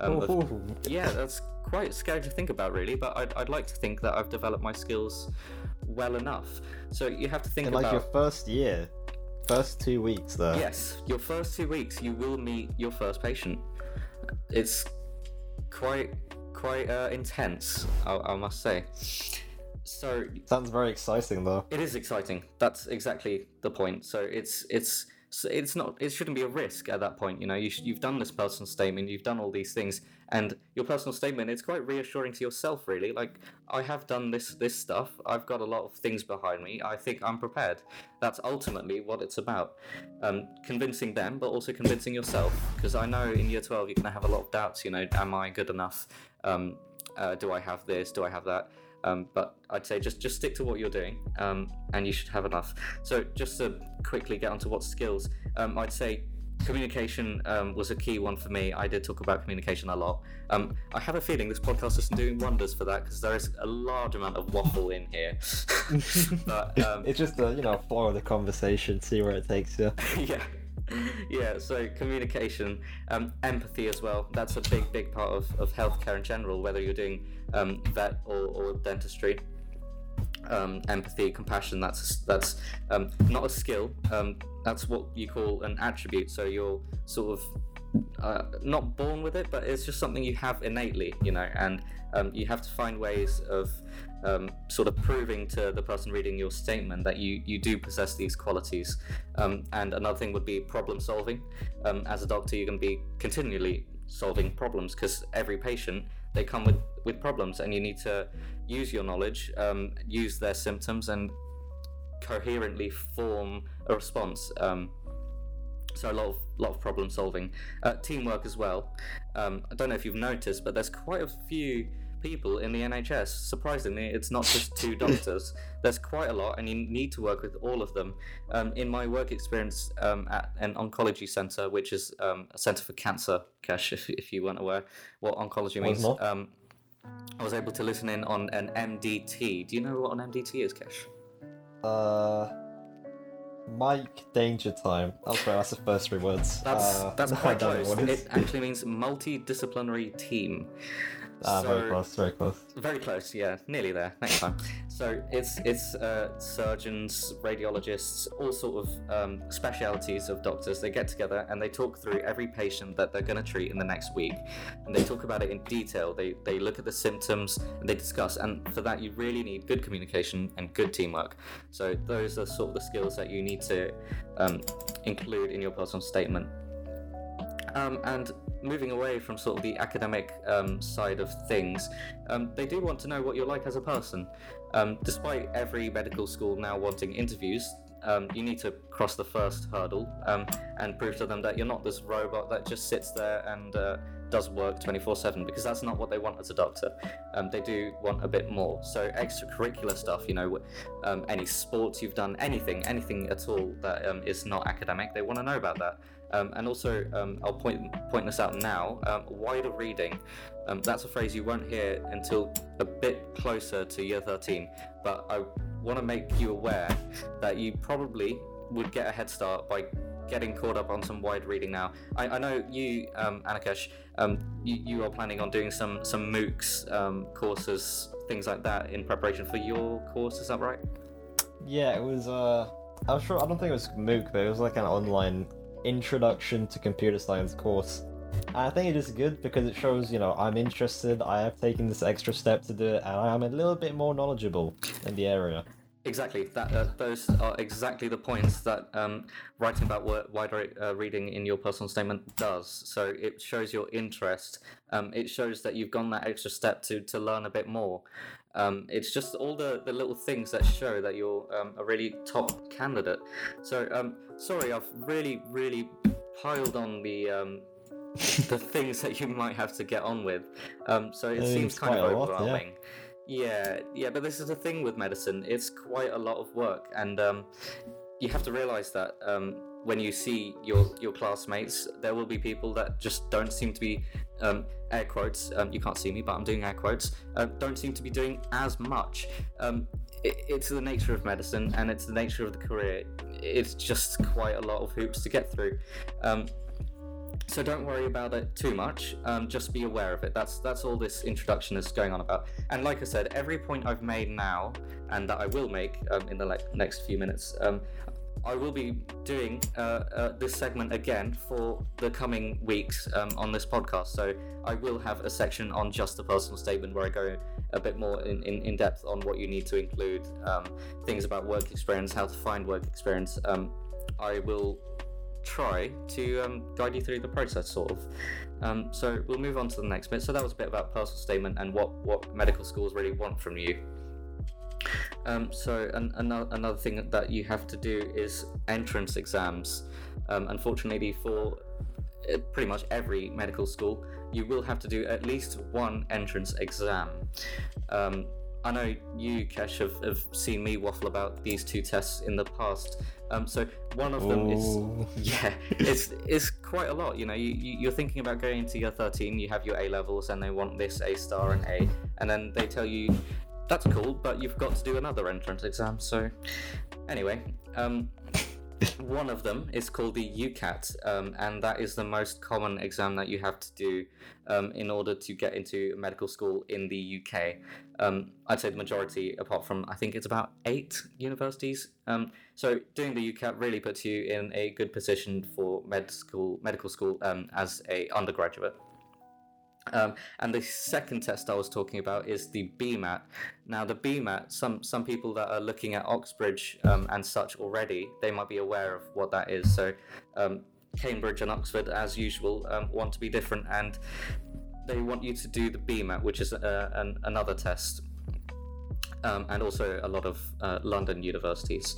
Um, of- Ooh. yeah, that's quite scary to think about, really. But I'd, I'd like to think that I've developed my skills well enough. So you have to think In about like your first year, first two weeks though. yes, your first two weeks, you will meet your first patient. It's quite quite uh, intense, I, I must say. so Sounds very exciting, though. it is exciting. That's exactly the point. So it's it's it's not it shouldn't be a risk at that point. You know, you sh- you've done this personal statement, you've done all these things, and your personal statement it's quite reassuring to yourself, really. Like I have done this this stuff. I've got a lot of things behind me. I think I'm prepared. That's ultimately what it's about. Um, convincing them, but also convincing yourself. Because I know in year twelve you're gonna have a lot of doubts. You know, am I good enough? Um, uh, do I have this? Do I have that? Um, but I'd say just just stick to what you're doing, um, and you should have enough. So just to quickly get onto what skills, um, I'd say communication um, was a key one for me. I did talk about communication a lot. Um, I have a feeling this podcast is doing wonders for that because there is a large amount of waffle in here. but um, It's just a you know flow of the conversation, see where it takes you. yeah yeah so communication um, empathy as well that's a big big part of, of healthcare in general whether you're doing um, vet or, or dentistry um, empathy compassion that's that's um, not a skill um, that's what you call an attribute so you're sort of uh, not born with it but it's just something you have innately you know and um, you have to find ways of um, sort of proving to the person reading your statement that you, you do possess these qualities. Um, and another thing would be problem solving. As a doctor, you're going to be continually solving problems because every patient they come with, with problems, and you need to use your knowledge, um, use their symptoms, and coherently form a response. Um, so a lot of lot of problem solving, uh, teamwork as well. Um, I don't know if you've noticed, but there's quite a few people in the NHS. Surprisingly, it's not just two doctors. There's quite a lot, and you need to work with all of them. Um, in my work experience um, at an oncology centre, which is um, a centre for cancer, Kesh, if, if you weren't aware what oncology means, um, I was able to listen in on an MDT. Do you know what an MDT is, Kesh? Uh, Mike Danger Time. That's right. That's the first three words. That's Uh, that's quite close. it actually means multidisciplinary team. Ah, very close. Very close. Very close, yeah, nearly there. Next time. So it's it's uh, surgeons, radiologists, all sort of um, specialities of doctors. They get together and they talk through every patient that they're going to treat in the next week, and they talk about it in detail. They they look at the symptoms and they discuss. And for that, you really need good communication and good teamwork. So those are sort of the skills that you need to um, include in your personal statement. Um, and moving away from sort of the academic um, side of things, um, they do want to know what you're like as a person. Um, despite every medical school now wanting interviews, um, you need to cross the first hurdle um, and prove to them that you're not this robot that just sits there and uh, does work 24 7 because that's not what they want as a doctor. Um, they do want a bit more. So, extracurricular stuff, you know, um, any sports you've done, anything, anything at all that um, is not academic, they want to know about that. Um, and also, um, I'll point point this out now. Um, wider reading. Um, that's a phrase you won't hear until a bit closer to year 13. But I want to make you aware that you probably would get a head start by getting caught up on some wide reading now. I, I know you, um, Anakesh, um, you, you are planning on doing some some MOOCs um, courses, things like that, in preparation for your course. Is that right? Yeah, it was. Uh, I'm sure. I don't think it was MOOC, but it was like an online introduction to computer science course. And I think it is good because it shows, you know, I'm interested. I have taken this extra step to do it, and I am a little bit more knowledgeable in the area. Exactly. That uh, those are exactly the points that um, writing about wider uh, reading in your personal statement does. So it shows your interest. Um, it shows that you've gone that extra step to to learn a bit more. Um, it's just all the, the little things that show that you're um, a really top candidate. So um, sorry, I've really really piled on the. Um, the things that you might have to get on with. Um, so it I think seems kind of a lot, yeah. overwhelming. Yeah, yeah, but this is the thing with medicine. It's quite a lot of work, and um, you have to realize that um, when you see your your classmates, there will be people that just don't seem to be um, air quotes. Um, you can't see me, but I'm doing air quotes. Uh, don't seem to be doing as much. Um, it, it's the nature of medicine, and it's the nature of the career. It's just quite a lot of hoops to get through. Um, so don't worry about it too much. Um, just be aware of it. That's that's all this introduction is going on about. And like I said, every point I've made now, and that I will make in the like, next few minutes, I will be doing uh, uh, this segment again for the coming weeks um, on this podcast. So I will have a section on just the personal statement where I go a bit more in, in, in depth on what you need to include, um, things about work experience, how to find work experience. Um, I will try to um, guide you through the process, sort of. Um, so we'll move on to the next bit. So that was a bit about personal statement and what, what medical schools really want from you. Um, so an, another, another thing that you have to do is entrance exams. Um, unfortunately, for uh, pretty much every medical school, you will have to do at least one entrance exam. Um, I know you, Kesh, have, have seen me waffle about these two tests in the past. Um, so one of them Ooh. is yeah, it's it's quite a lot. You know, you, you you're thinking about going into year 13. You have your A levels, and they want this A star and A, and then they tell you that's cool, but you've got to do another entrance exam. So anyway, um, one of them is called the UCAT, um, and that is the most common exam that you have to do um, in order to get into medical school in the UK. Um, I'd say the majority, apart from I think it's about eight universities. Um, so doing the UCAT really puts you in a good position for med school, medical school um, as a undergraduate. Um, and the second test I was talking about is the BMAT. Now, the BMAT, some some people that are looking at Oxbridge um, and such already, they might be aware of what that is. So, um, Cambridge and Oxford, as usual, um, want to be different, and they want you to do the BMAT, which is uh, an, another test, um, and also a lot of uh, London universities.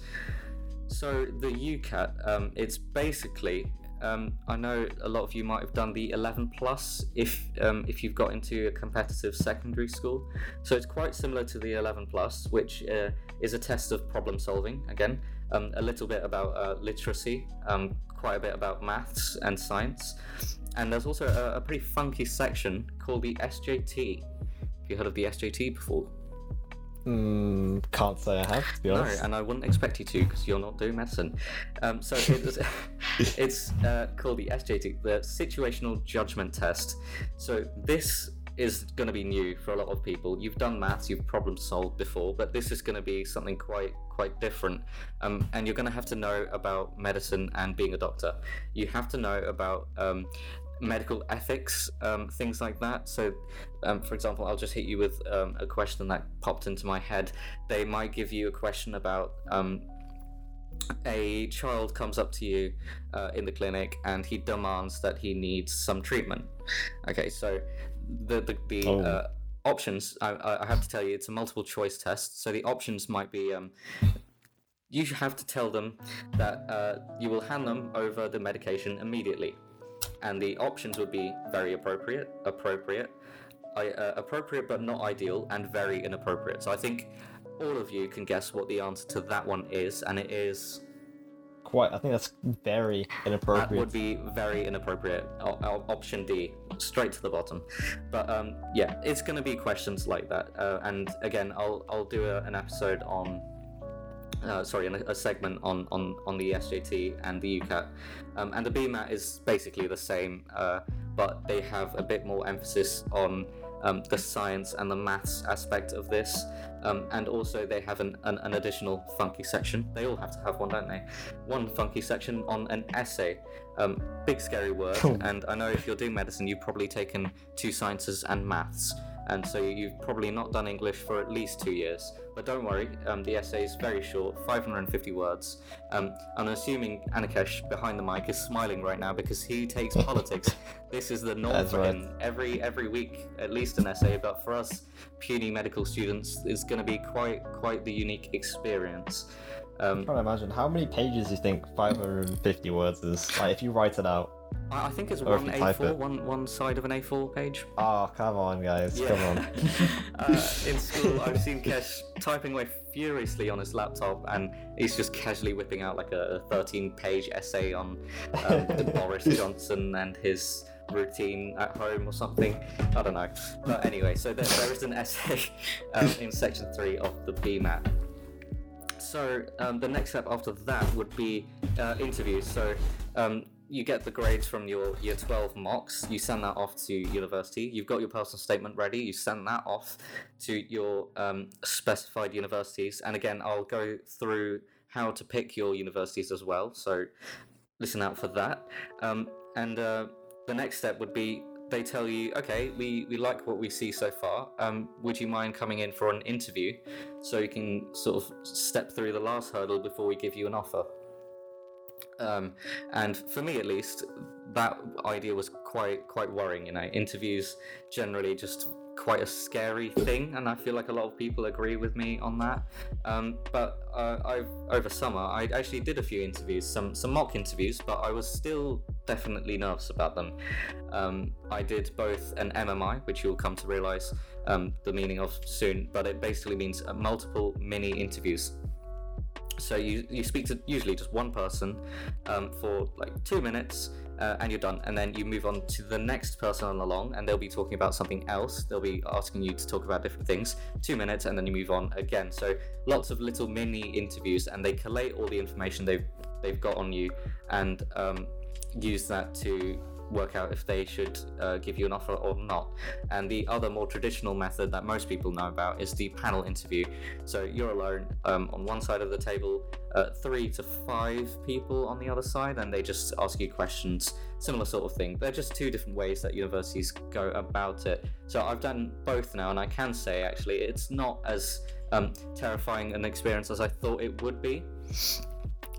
So the UCAT, um, it's basically um, I know a lot of you might have done the 11 plus if um, if you've got into a competitive secondary school. So it's quite similar to the 11 plus, which uh, is a test of problem solving. Again, um, a little bit about uh, literacy, um, quite a bit about maths and science, and there's also a, a pretty funky section called the SJT. Have you heard of the SJT before? Mm, can't say I have, to be No, honest. and I wouldn't expect you to because you're not doing medicine. Um, so it's, it's uh, called the SJT, the Situational Judgment Test. So this is going to be new for a lot of people. You've done maths, you've problem solved before, but this is going to be something quite quite different. Um, and you're going to have to know about medicine and being a doctor. You have to know about um, medical ethics, um, things like that. So, um, for example, I'll just hit you with um, a question that popped into my head. They might give you a question about um, a child comes up to you uh, in the clinic and he demands that he needs some treatment. Okay, so the the, the Oh. uh, options I, I have to tell you it's a multiple choice test. So the options might be um, you have to tell them that uh, you will hand them over the medication immediately, and the options would be very appropriate, appropriate, I, uh, appropriate but not ideal, and very inappropriate. So I think all of you can guess what the answer to that one is, and it is Quite, I think that's very inappropriate. that would be very inappropriate. O- o- option D, straight to the bottom. But um, yeah, it's going to be questions like that. Uh, and again, I'll I'll do a, an episode on. Uh, sorry, a segment on, on, on the SJT and the UCAT. Um, and the BMAT is basically the same, uh, but they have a bit more emphasis on um, the science and the maths aspect of this. Um, and also, they have an, an, an additional funky section. They all have to have one, don't they? One funky section on an essay. Um, big scary word. And I know if you're doing medicine, you've probably taken two sciences and maths. And so you've probably not done English for at least two years. But don't worry, um, the essay is very short, 550 words. Um, I'm assuming Anakesh behind the mic is smiling right now because he takes politics. This is the norm for right. him. Every every week, at least an essay. But for us puny medical students, it's going to be quite quite the unique experience. Um, trying to imagine how many pages do you think 550 words is? Like, if you write it out. I I think it's Or one A4, it. one one side of an A4 page. Oh, come on, guys, come on. uh, in school, I've seen Kesh typing away furiously on his laptop, and he's just casually whipping out like a 13-page essay on um, Boris Johnson and his routine at home or something. I don't know. But anyway, so there, there is an essay um, in section three of the BMAT. So um, the next step after that would be uh, interviews. So um, you get the grades from your year 12 mocks, you send that off to university, you've got your personal statement ready, you send that off to your um, specified universities. And again, I'll go through how to pick your universities as well. So listen out for that. Um, and uh, the next step would be they tell you, okay, we, we like what we see so far. Um, would you mind coming in for an interview so you can sort of step through the last hurdle before we give you an offer? Um, and for me, at least, that idea was quite quite worrying. You know, interviews generally just quite a scary thing, and I feel like a lot of people agree with me on that. Um, but uh, I've over summer I actually did a few interviews, some some mock interviews, but I was still definitely nervous about them. Um, I did both an MMI, which you'll come to realize um, the meaning of soon, but it basically means uh, multiple mini interviews so you, you speak to usually just one person um, for like two minutes uh, and you're done. And then you move on to the next person on along and they'll be talking about something else. They'll be asking you to talk about different things. Two minutes and then you move on again. So lots of little mini interviews and they collate all the information they've they've got on you and um, use that to work out if they should uh, give you an offer or not. And the other more traditional method that most people know about is the panel interview. So you're alone um, on one side of the table, uh, three to five people on the other side, and they just ask you questions. Similar sort of thing. They're just two different ways that universities go about it. So I've done both now, and I can say actually it's not as um, terrifying an experience as I thought it would be.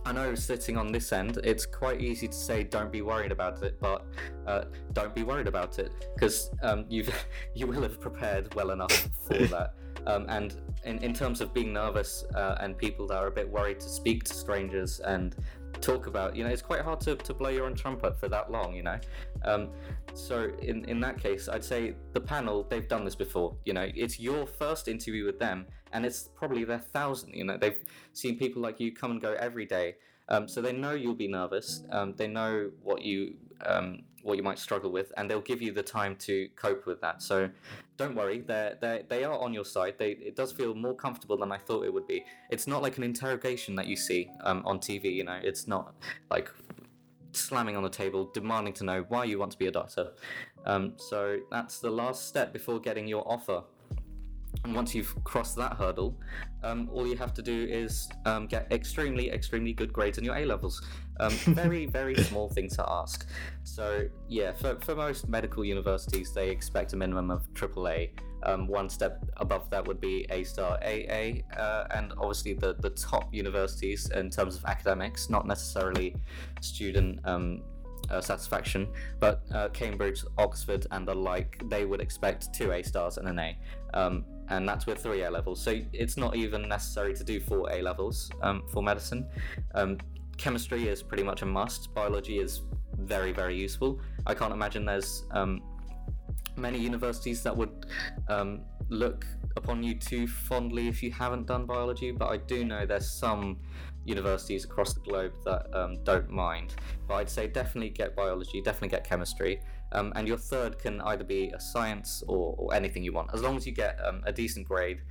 I know sitting on this end, it's quite easy to say don't be worried about it, but uh, don't be worried about it because um, you've you will have prepared well enough for that. Um, and in, in terms of being nervous uh, and people that are a bit worried to speak to strangers and talk about, you know, it's quite hard to, to blow your own trumpet for that long, you know. Um, so in in that case, I'd say the panel they've done this before. You know, it's your first interview with them, and it's probably their thousand. You know, they've seen people like you come and go every day, um, so they know you'll be nervous. Um, they know what you um, what you might struggle with, and they'll give you the time to cope with that. So don't worry, they're, they they are on your side. They, it does feel more comfortable than I thought it would be. It's not like an interrogation that you see um, on TV. You know, it's not like slamming on the table, demanding to know why you want to be a doctor. Um, so that's the last step before getting your offer. And once you've crossed that hurdle, um, all you have to do is um, get extremely, extremely good grades in your A levels. Um, very, very small thing to ask. So, yeah, for, for most medical universities, they expect a minimum of AAA. Um, one step above that would be A star AA, uh, and obviously the, the top universities in terms of academics, not necessarily student um, uh, satisfaction, but uh, Cambridge, Oxford, and the like, they would expect two A stars and an A. Um, and that's with three A levels. So it's not even necessary to do four A levels um, for medicine. Um, chemistry is pretty much a must. Biology is very, very useful. I can't imagine there's um, many universities that would um, look upon you too fondly if you haven't done biology, but I do know there's some universities across the globe that um, don't mind. But I'd say definitely get biology, definitely get chemistry. Um, and your third can either be a science or, or anything you want. As long as you get um, a decent grade,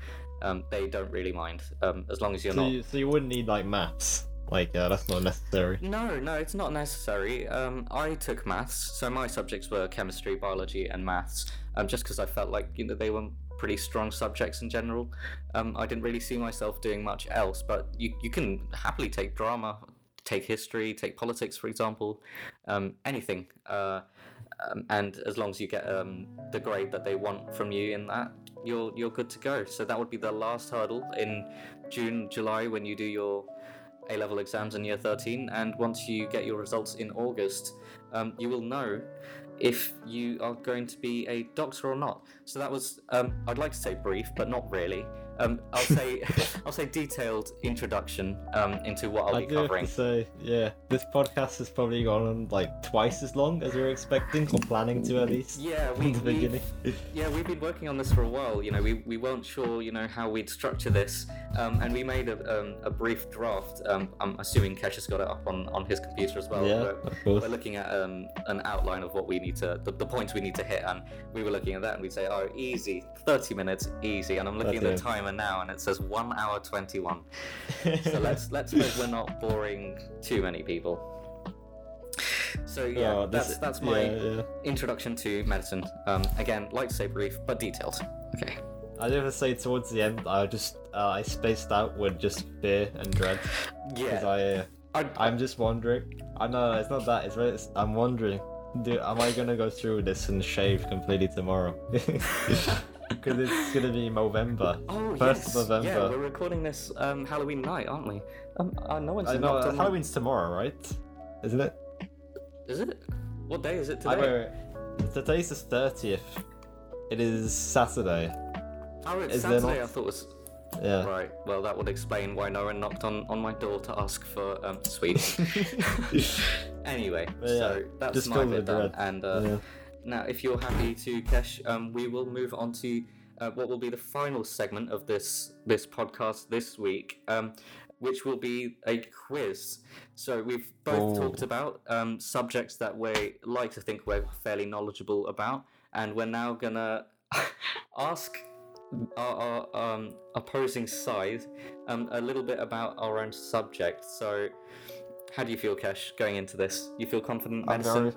um, they don't really mind. Um, as long as you're So not. you, so you wouldn't need like maths. Like uh, that's not necessary. No, no, it's not necessary. Um, I took maths, so my subjects were chemistry, biology, and maths. Um, just because I felt like you know they were pretty strong subjects in general. Um, I didn't really see myself doing much else. But you you can happily take drama, take history, take politics, for example, um, anything. Uh, um, and as long as you get um, the grade that they want from you in that, you're you're good to go. So that would be the last hurdle in June, July when you do your A level exams in year 13. And once you get your results in August, um, you will know if you are going to be a doctor or not. So that was, um, I'd like to say brief, but not really. Um, I'll say, I'll say detailed introduction um, into what I'll I be covering. to say, yeah, this podcast has probably gone on like twice as long as we were expecting or planning to at least. Yeah, we, the beginning. yeah we've been working on this for a while. You know, we, we weren't sure you know how we'd structure this, um, and we made a, um, a brief draft. Um, I'm assuming Kesh has got it up on, on his computer as well. yeah, We're, of course. we're looking at um, an outline of what we need to, the, the points we need to hit, and we were looking at that, and we'd say, oh, easy, 30 minutes, easy. And I'm looking at the That's it. Timer now, and it says one hour 21. So let's let's hope we're not boring too many people. So yeah, Oh, that's that's my yeah, yeah. introduction to medicine. Um, again, like to say brief but detailed. Okay. I didn't say towards the end. I just uh, I spaced out with just fear and dread Yeah. I uh, I, I'm just wondering. I know it's not that. It's, really, it's I'm wondering. Do, am I gonna go through this and shave completely tomorrow? Because it's gonna be November. oh First yes. of Yeah, November. we're recording this um, Halloween night, aren't we? Um, uh, no one's I know uh, my- Halloween's tomorrow, right? Isn't it? Is it? What day is it I, today? wait, wait. Today's the thirtieth. It is Saturday. Oh, it's is Saturday. not- I thought it was Yeah. right. Well, that would explain why no one knocked on, on my door to ask for um, sweets. anyway, yeah, so that's just my bit done. And uh, Yeah. Now, if you're happy to, Kesh, um, we will move on to uh, what will be the final segment of this this podcast this week, um, which will be a quiz. So we've both Oh. talked about um, subjects that we like to think we're fairly knowledgeable about, and we're now gonna ask our, our um, opposing side um, a little bit about our own subject. So, how do you feel, Kesh, going into this? You feel confident, I'm very,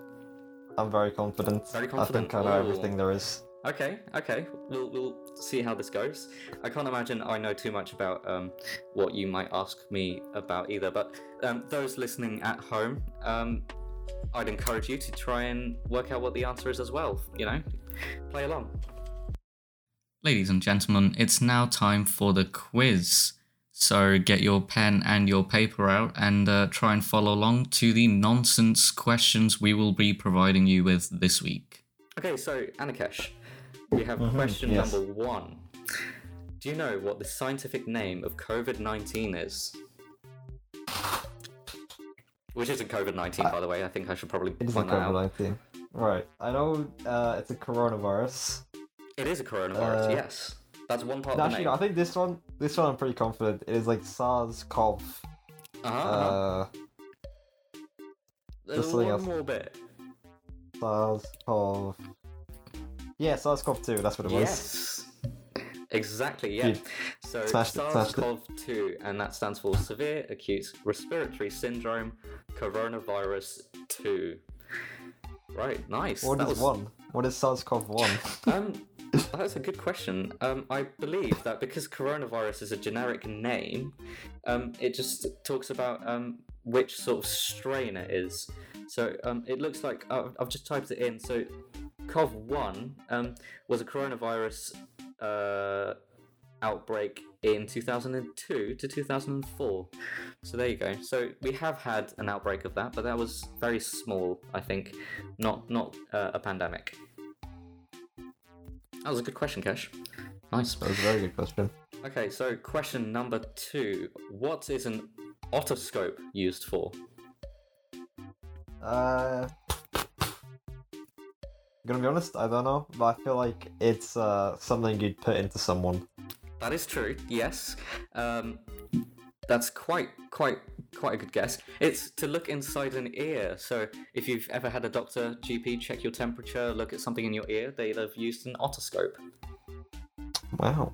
I'm very confident. Very confident. I think I know Ooh. everything there is. Okay, okay. We'll we'll see how this goes. I can't imagine I know too much about um, what you might ask me about either. But um, those listening at home, um, I'd encourage you to try and work out what the answer is as well. You know, play along. Ladies and gentlemen, it's now time for the quiz. So get your pen and your paper out and uh, try and follow along to the nonsense questions we will be providing you with this week. Okay, so Anakesh, we have Mhm, question yes. number one. Do you know what the scientific name of COVID nineteen is? Which isn't COVID nineteen, by the way. I think I should probably It is a point that out. COVID nineteen. Right. I know uh, it's a coronavirus. It is a coronavirus. Uh, yes, that's one part No, of the actually, name. I think this one, this one, I'm pretty confident. It is like SARS-CoV. Uh-huh, uh-huh. Uh, There's just something one else. more bit. SARS-CoV. Yeah, SARS-CoV-2. That's what it was. Yes. Exactly, yeah. Dude, So smashed it. SARS-CoV-2, and that stands for Severe Acute Respiratory Syndrome Coronavirus 2. Right, nice. What that is was, one? What is SARS-CoV-1? Um, that's a good question. Um, I believe that because coronavirus is a generic name, um, it just talks about um, which sort of strain it is. So um, it looks like I've, I've just typed it in. So COV1 um, was a coronavirus uh, outbreak in 2002 to 2004. So there you go. So we have had an outbreak of that, but that was very small, I think, not not uh, a pandemic. That was a good question, Kesh. Nice. that was a very good question. Okay, so question number two: What is an otoscope used for? Uh, gonna be honest, I don't know, but I feel like it's uh, something you'd put into someone. That is true. Yes, um, that's quite quite quite a good guess. It's to look inside an ear. So if you've ever had a doctor, GP check your temperature, look at something in your ear, they'd have used an otoscope. Wow.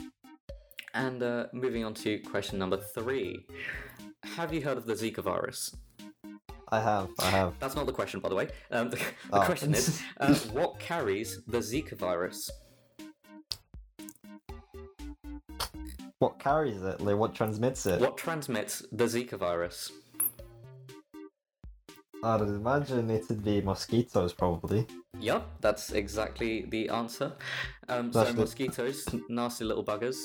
And uh, moving on to question number three: Have you heard of the Zika virus? I have, I have. That's not the question, by the way. Um, the the Oh. question is, uh, what carries the Zika virus? What carries it? Like, what transmits it? What transmits the Zika virus? I'd imagine it'd be mosquitoes, probably. Yup, that's exactly the answer. Um, so mosquitoes, nasty little buggers.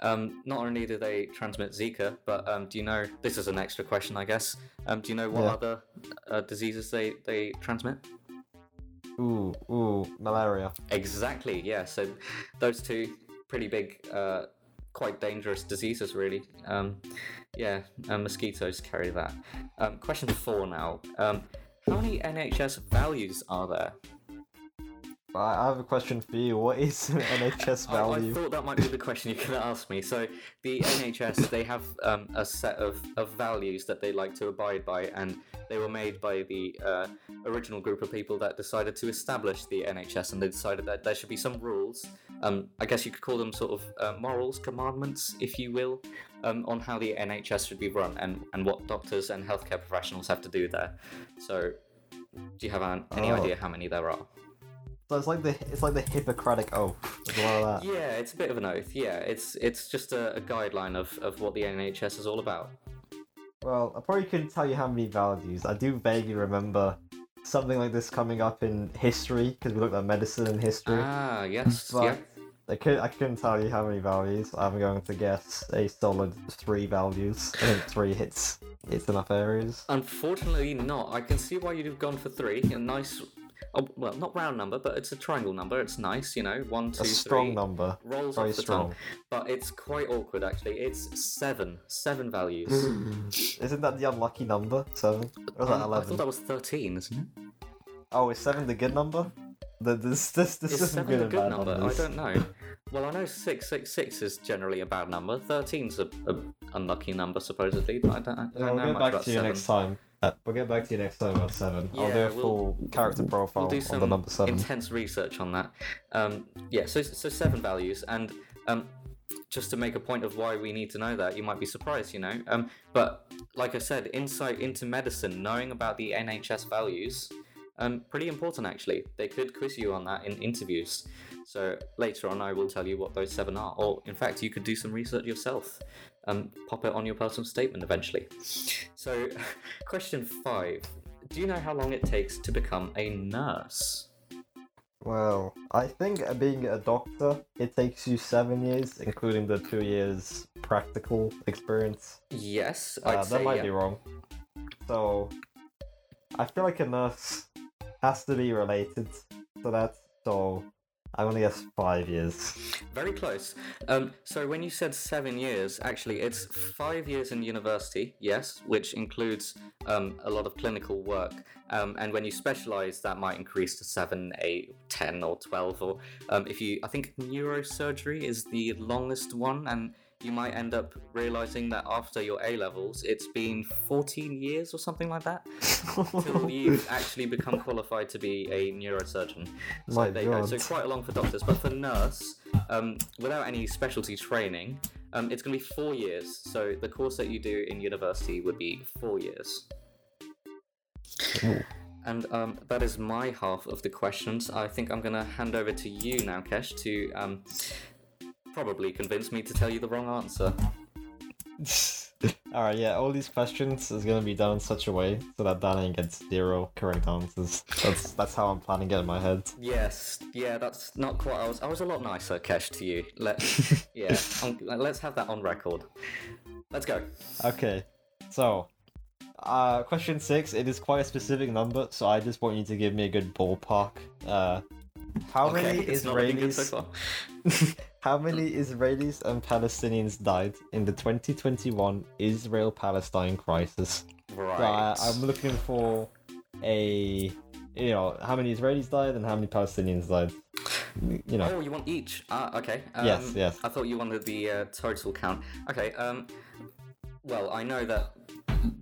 Um, not only do they transmit Zika, but um, do you know? This is an extra question, I guess. Um, do you know what Yeah. other uh, diseases they they transmit? Ooh, ooh, malaria. Exactly. Yeah. So those two pretty big, uh, quite dangerous diseases, really. Um, yeah, uh, mosquitoes carry that. Um, question four now. Um, how many NHS values are there? I I have a question for you. What is an NHS I, I thought that might be the question you could ask me. So the NHS they have um, a set of, of values that they like to abide by, and they were made by the uh, original group of people that decided to establish the NHS, and they decided that there should be some rules. Um, I guess you could call them sort of uh, morals, commandments, if you will, um, on how the NHS should be run and, and what doctors and healthcare professionals have to do there. So, do you have an, any Oh. idea how many there are? So it's like the it's like the Hippocratic oath. There's a lot that. Yeah, it's a bit of an oath. Yeah, it's it's just a, a guideline of, of what the NHS is all about. Well, I probably couldn't tell you how many values. I do vaguely remember something like this coming up in history because we looked at medicine and history. Ah, yes, but yeah. I could I couldn't tell you how many values. I'm going to guess a solid three values. I think three hits hits enough areas. Unfortunately, not. I can see why you'd have gone for three. A nice, oh, well, not round number, but it's a triangle number. It's nice, you know. One, two, A three. strong number. Rolls Very off the strong. tongue, but it's quite awkward actually. It's seven, seven values. Isn't that the unlucky number? Seven? Or was that Um, I thought that was thirteen, isn't it? Oh, is seven the good number? The, this this this Is isn't seven good a good number? numbers. I don't know. Well, I know six six six is generally a bad number. Thirteen's a, a unlucky number supposedly, but I don't, I don't Yeah, know we'll get much back about to you seven. next time. Uh, we'll get back to you next time about seven. Yeah, I'll do a we'll- full character profile We'll do on some the number seven. intense research on that. Um, yeah, so so seven values, and um, just to make a point of why we need to know that, you might be surprised, you know. Um, but like I said, insight into medicine, knowing about the NHS values, um, pretty important actually. They could quiz you on that in interviews. So later on, I will tell you what those seven are, or in fact, you could do some research yourself. Um, pop it on your personal statement eventually. So, question five. Do you know how long it takes to become a nurse? Well, I think being a doctor, it takes you seven years, including the two years practical experience. Yes, Uh, that might yeah. be wrong. So, I feel like a nurse has to be related to that. So, I'm gonna guess five years. Very close. Um, so when you said seven years, actually, it's five years in university, yes, which includes um, a lot of clinical work. Um, and when you specialize, that might increase to seven, eight, ten, or twelve. Or um, if you, I think neurosurgery is the longest one, and you might end up realizing that after your A levels, it's been 14 years or something like that till you've actually become qualified to be a neurosurgeon. So My there you go. So quite long for doctors, but for nurse, um, without any specialty training, um, it's going to be four years. So the course that you do in university would be four years. And um, that is my half of the questions. I think I'm going to hand over to you now, Kesh, to um, probably convince me to tell you the wrong answer. Alright, yeah, all these questions is gonna be done in such a way so that Danny gets zero correct answers. That's that's how I'm planning it in my head. Yes, yeah, that's not quite. I was, I was a lot nicer, Kesh, to you. Let, yeah, on, let's have that on record. Let's go. Okay, so uh, question six. It is quite a specific number, so I just want you to give me a good ballpark. Uh, how Okay, many Israelis? so. how many Israelis and Palestinians died in the 2021 Israel-Palestine crisis? Right. So I, I'm looking for a, you know, how many Israelis died and how many Palestinians died. You know, Oh, you want each? Ah, okay. Um, Yes, yes. I thought you wanted the uh, total count. Okay. Um. Well, I know that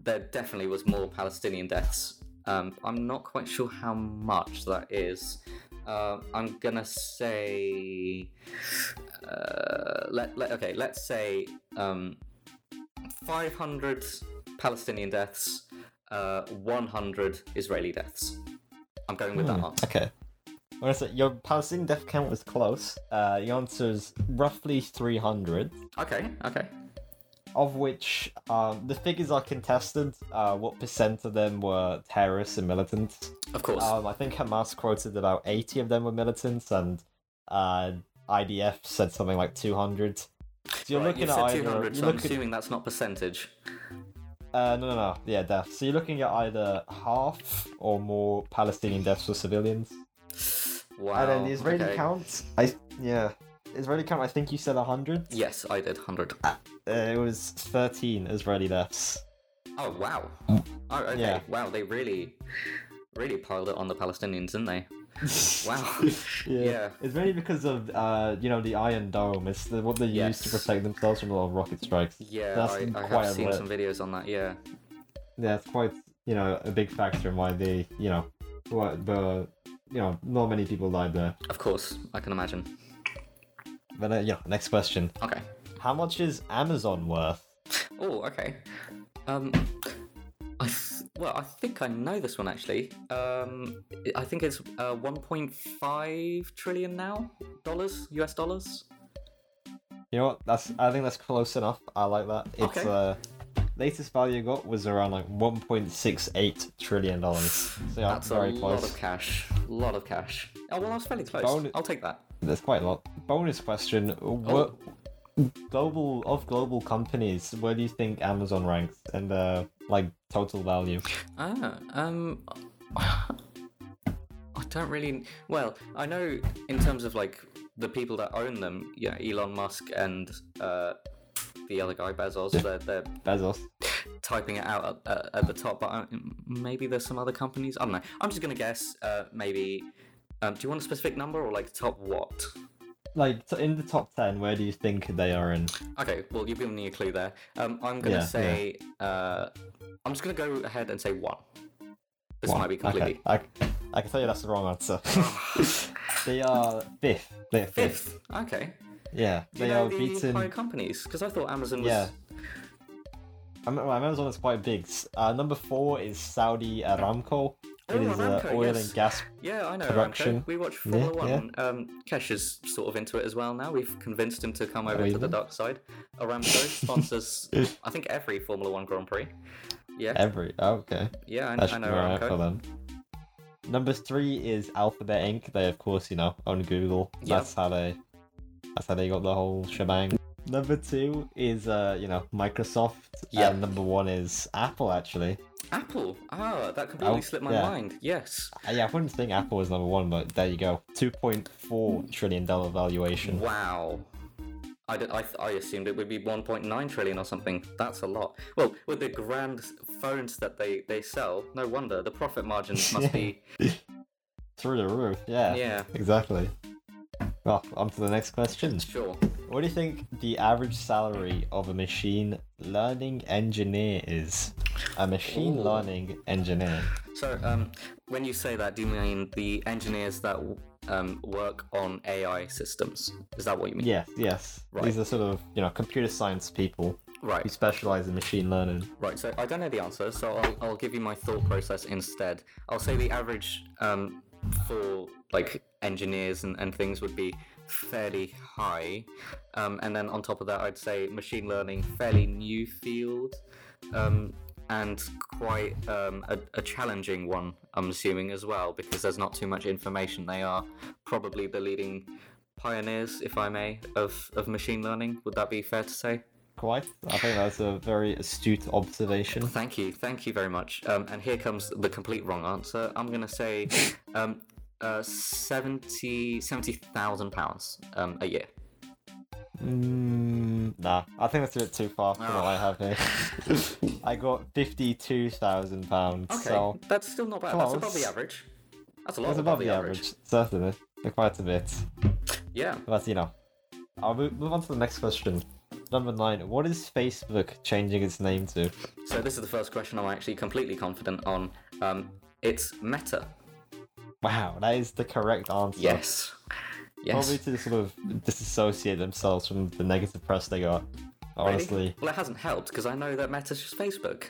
there definitely was more Palestinian deaths. Um, I'm not quite sure how much that is. Uh, I'm gonna say. Uh, let, let okay. Let's say um, 500 Palestinian deaths, uh, 100 Israeli deaths. I'm going with that Hmm, answer. Okay. Your Palestinian death count was close. Uh, the answer is roughly 300, Okay. Okay. Of which um, the figures are contested. Uh, what percent of them were terrorists and militants? Of course. Um, I think Hamas quoted about 80 of them were militants, and uh, IDF said something like 200. So you're Right, looking you at either. 200, you're so I'm assuming that's not percentage. Uh, no, no, no. Yeah, deaths. So you're looking at either half or more Palestinian deaths for civilians. Wow. and then the Israeli okay. count, I yeah, Israeli count. I think you said hundred. Yes, I did 100. Uh, it was thirteen Israeli deaths. Oh, wow. Oh, okay. Yeah. Wow, they really, really piled it on the Palestinians, didn't they? Wow. yeah. Yeah. It's mainly because of uh, you know, the Iron Dome. It's the, what they use to protect themselves from a lot of rocket strikes. Yeah, That's I, I quite have seen lit. some videos on that, yeah. Yeah, it's quite you know a big factor in why they you know what the you know not many people died there. Of course, I can imagine. But uh, yeah, next question. Okay. How much is Amazon worth? Oh, okay. Um, I th- Well, I think I know this one actually. Um, I think it's uh, 1.5 trillion now dollars, US dollars. You know what? That's I think that's close enough. I like that. It's Okay. uh latest value I got was around like 1.68 trillion dollars. So yeah, That's very a close. lot of cash. A lot of cash. Oh well, I was fairly close. I'll take that. That's quite a lot. Bonus question: What global of global companies? Where do you think Amazon ranks and uh like total value? Ah, um, I don't really. Well, I know in terms of like the people that own them, yeah, Elon Musk and uh, the other guy Bezos, they're, they're Bezos. typing it out at, at, at the top. But I, maybe there's some other companies. I don't know. I'm just gonna guess. Uh, maybe. Um, do you want a specific number or like top what? Like in the top ten, where do you think they are in? Okay, well you've given me a clue there. Um, I'm gonna Yeah, say. Uh, I'm just gonna go ahead and say one. This One. might be completely. Okay. I, I can tell you that's the wrong answer. they are fifth. They're fifth. Fifth. Okay. Yeah, Do you they know are the beaten. higher companies? Because I thought Amazon was. Yeah. Amazon is quite big. Uh, number four is Saudi Aramco. It Oh, is uh, Aramco, oil yes. and gas. Yeah, I know Production. Aramco. We watch Yeah, Formula yeah. One. Um, Kesh is sort of into it as well now. We've convinced him to come over to the dark side. Aramco sponsors, I think, every Formula One Grand Prix. Yeah, Every oh, okay, yeah, I, I know Aramco. for them. Number three is Alphabet Inc. They of course you know own Google. Yep. That's how they. That's how they got the whole shebang. Number two is uh you know Microsoft. Yeah. And number one is Apple actually. Apple. Ah, that completely Oh, slipped my yeah. mind. Yes. Uh, yeah, I wouldn't think Apple was number one, but there you go. Two point four trillion dollar valuation. Wow. I, did, I, I assumed it would be 1.9 trillion or something. That's a lot. Well, with the grand phones that they, they sell, no wonder the profit margins must be. Through the roof. Yeah. Yeah, Exactly. Well, on to the next question. sure. What do you think the average salary of a machine learning engineer is? A machine Ooh. learning engineer. So, um, when you say that, do you mean the engineers that um, work on AI systems? Is that what you mean? Yes, yes. Right. These are sort of, you know, computer science people Right. who specialize in machine learning. right. So I don't know the answer, so I'll, I'll give you my thought process instead. I'll say the average um, for like engineers and, and things would be fairly high, um, and then on top of that, I'd say machine learning, fairly new field. Um, and quite um, a, a challenging one, I'm assuming as well, because there's not too much information. They are probably the leading pioneers, if I may, of, of machine learning. Would that be fair to say? Quite. I think that's a very astute observation. Thank you, thank you very much. Um, and here comes the complete wrong answer. I'm gonna say um, uh, 70 70,000 pounds um, a year. Mm, nah, I think that's a bit too far from what I have here. I got fifty-two thousand pounds. Okay, So that's still not bad. That's above the average. That's a lot it's above the average, certainly, quite a bit. Yeah. But you know, I'll move, move on to the next question. Number nine. What is Facebook changing its name to? So this is the first question I'm actually completely confident on. Um, it's Meta. Wow, that is the correct answer. Yes. Yes. Probably to sort of disassociate themselves from the negative press they got. Really? Honestly, Well, it hasn't helped because I know that Meta's just Facebook.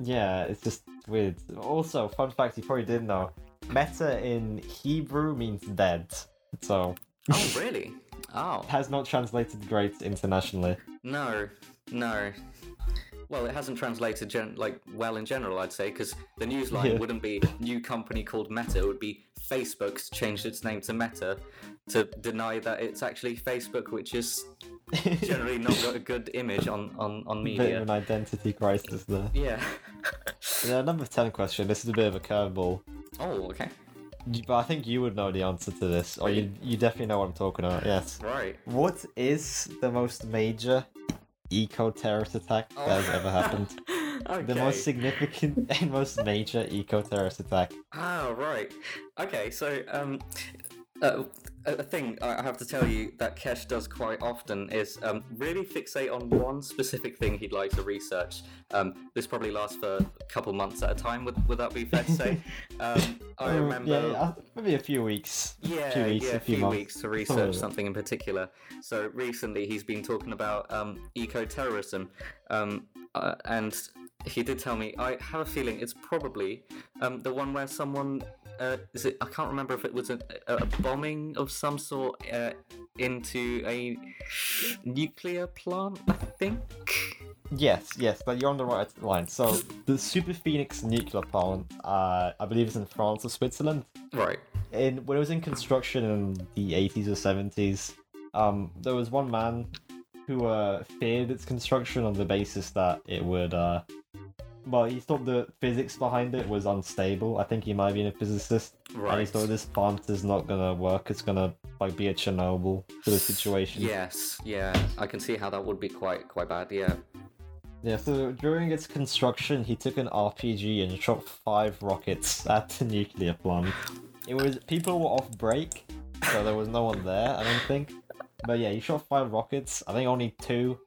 yeah, it's just weird. Also, fun fact you probably didn't know: Meta in Hebrew means dead, so Oh, really? Oh. has not translated great internationally. No, no. Well, it hasn't translated gen- like well in general, I'd say, because the news line Yeah. wouldn't be new company called Meta. It would be Facebook's changed its name to Meta to deny that it's actually Facebook, which is generally not got a good image on on on Bit of media. an identity crisis there. Yeah. The number ten question. This is a bit of a curveball, oh, okay. But I think you would know the answer to this, or you you definitely know what I'm talking about. Yes. Right. What is the most major eco-terrorist attack that has ever happened? okay. The most significant and most major eco-terrorist attack. Ah, right. Okay, so um, uh, a thing I have to tell you that Kesh does quite often is um, really fixate on one specific thing he'd like to research. Um, this probably lasts for a couple months at a time. Would, would that be fair to say? um, I Um, remember. Yeah, yeah, maybe a few weeks. Yeah, few weeks, yeah, a few months. weeks to research something in particular. So recently, he's been talking about um, eco-terrorism, um, uh, and he did tell me. I have a feeling it's probably um, the one where someone uh, is it? I can't remember if it was a, a bombing of some sort uh, into a nuclear plant. I think. Yes, yes, but you're on the right line. So the Super Phoenix nuclear plant, uh, I believe is in France or Switzerland. Right. In when it was in construction in the 80s or 70s, um, there was one man who uh, feared its construction on the basis that it would. Uh, well, he thought the physics behind it was unstable. I think he might have been a physicist, and he Right. thought this plant is not gonna work. It's gonna like be a Chernobyl sort of situation. Yes. Yeah. I can see how that would be quite quite bad. Yeah. Yeah, so during its construction, he took an RPG and shot five rockets at the nuclear plant. It was people were off break, so there was no one there. I don't think. But yeah, he shot five rockets. I think only two,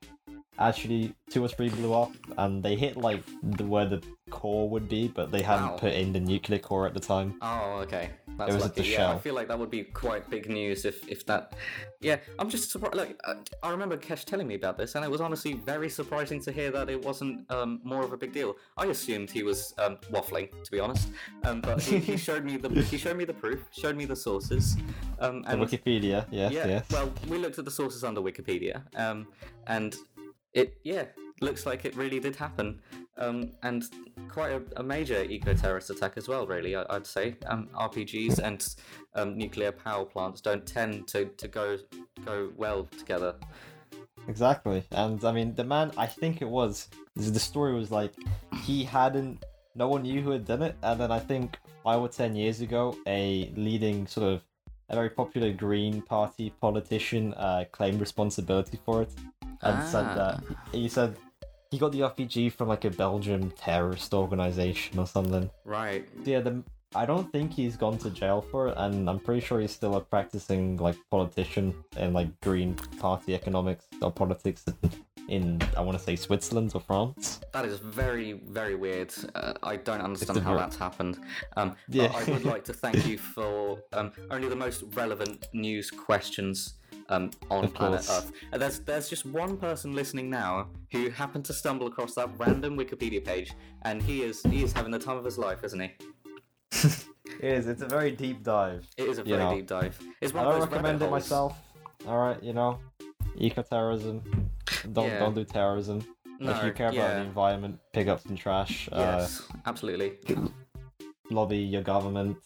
actually, two or three blew up, and they hit like the, where the core would be, but they hadn't Wow. put in the nuclear core at the time. Oh, okay. That's was at the yeah, I feel like that would be quite big news if, if that. Yeah, I'm just surprised. Like, uh, I remember Kesh telling me about this, and it was honestly very surprising to hear that it wasn't um, more of a big deal. I assumed he was um, waffling, to be honest. Um, but he, he showed me the he showed me the proof, showed me the sources, um, The and Wikipedia, yes, yeah. yes. Well, we looked at the sources under Wikipedia, um, and it yeah looks like it really did happen, um, and quite a, a major eco-terrorist attack as well. Really, I, I'd say um, RPGs and um, nuclear power plants don't tend to, to go go well together. Exactly. And I mean, the man, I think it was, the story was like, he hadn't, no one knew who had done it. And then I think five or ten years ago, a leading sort of, a very popular Green Party politician uh, claimed responsibility for it and said that, he said he got the RPG from like a Belgium terrorist organization or something. Right. Yeah, the, I don't think he's gone to jail for it, and I'm pretty sure he's still a practicing like politician in like Green Party economics or politics in, I want to say Switzerland or France. That is very, very weird. Uh, I don't understand how that's happened. Um, Yeah. But I would like to thank you for um, only the most relevant news questions um, on Of planet course. Earth. And there's there's just one person listening now who happened to stumble across that random Wikipedia page, and he is he is having the time of his life, isn't he? It is. It's a very deep dive. It is a very know, deep dive. It's I don't recommend it holes. myself. All right, you know, eco terrorism. Don't Yeah. don't do terrorism. No, if you care about yeah. the environment, pick up some trash. Yes, absolutely. Uh, lobby your government.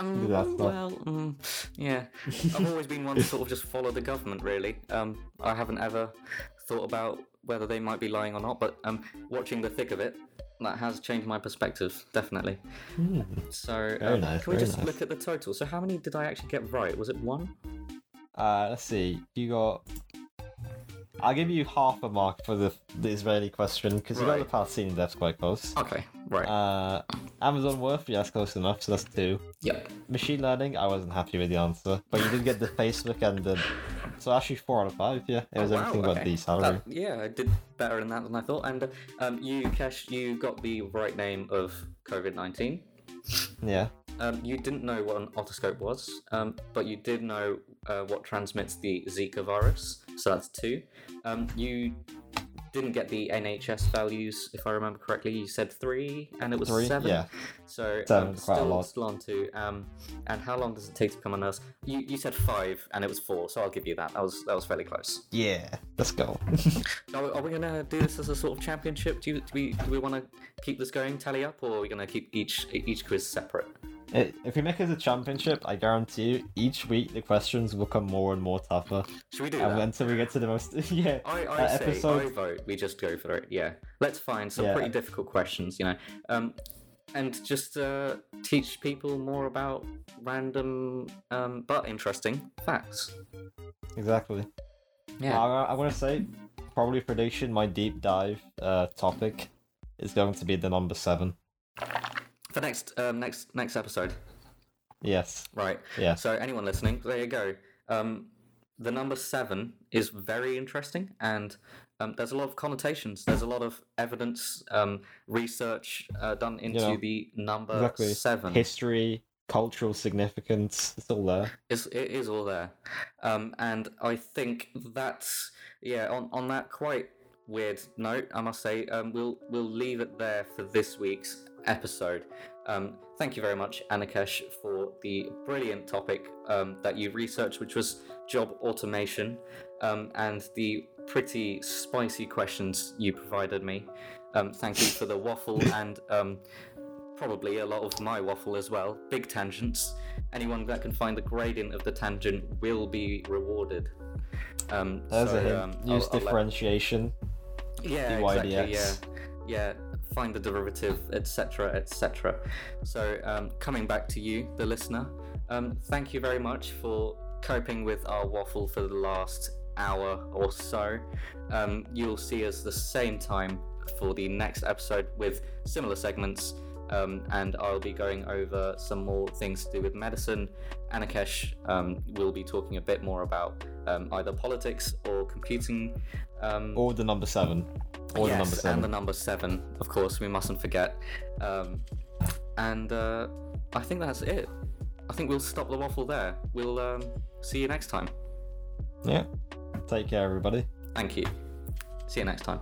Um, well, mm, yeah. I've always been one to sort of just follow the government, really. Um, I haven't ever thought about whether they might be lying or not, but um, watching the thick of it, that has changed my perspective, definitely. So, Very um, nice, can we just nice. look at the total? So, how many did I actually get right? Was it one? Uh, let's see. You got. I'll give you half a mark for the the Israeli question because you got the Palestinian deaths quite close. Okay, right. Uh, Amazon worth, yeah, that's close enough. So that's two. yep. Machine learning, I wasn't happy with the answer, but you did get the Facebook and the. So actually, four out of five. Yeah, it was Oh, wow, everything but okay. the salary. That- yeah, I did better than that than I thought. And um, you, Kesh, you got the right name of COVID 19. Yeah. Um, you didn't know what an otoscope was, um, but you did know uh, what transmits the Zika virus, so that's two. Um, you didn't get the NHS values, if I remember correctly. You said three, and it was Three, seven. yeah. So Seven, um, quite a still, lot. still on two. Um, and how long does it take to become a nurse? You, you said five, and it was four, so I'll give you that. That was that was fairly close. Yeah. Let's go. So are we gonna do this as a sort of championship? Do, you, do we do we want to keep this going, tally up, or are we gonna keep each each quiz separate? If we make it a championship, I guarantee you, each week the questions will become more and more tougher, Should we do and that? until we get to the most. yeah. I, I uh, say episode- I vote. We just go for it. Yeah, let's find some Yeah. pretty difficult questions. You know, um, and just uh, teach people more about random um, but interesting facts. Exactly. Yeah. I, I want to say, probably prediction. My deep dive uh, topic is going to be the number seven. For next um, next next episode, Yes. right? Yeah. So anyone listening, there you go. Um, the number seven is very interesting, and um, there's a lot of connotations. There's a lot of evidence, um, research uh, done into know, the number exactly. seven. History, cultural significance, it's all there. It's, it is all there, um, and I think that's yeah on on that quite weird note, I must say, um, we'll we'll leave it there for this week's episode. Um, thank you very much, Anakesh, for the brilliant topic um, that you researched, which was job automation, um, and the pretty spicy questions you provided me. Um, thank you for the waffle and um, probably a lot of my waffle as well. Big tangents. Anyone that can find the gradient of the tangent will be rewarded. Um, There's so, a hint. um, Use I'll- I'll let- differentiation. yeah, DYDX. exactly. Yeah, yeah. Find the derivative, etc., etc. So, um, coming back to you, the listener, um, thank you very much for coping with our waffle for the last hour or so. Um, you'll see us the same time for the next episode with similar segments. Um, and I'll be going over some more things to do with medicine. Anakesh um, will be talking a bit more about um, either politics or computing. Um, Or the number seven. Or the number seven. and the number seven, of course, we mustn't forget. Um, and uh, I think that's it. I think we'll stop the waffle there. We'll um, see you next time. Yeah. Take care, everybody. Thank you. See you next time.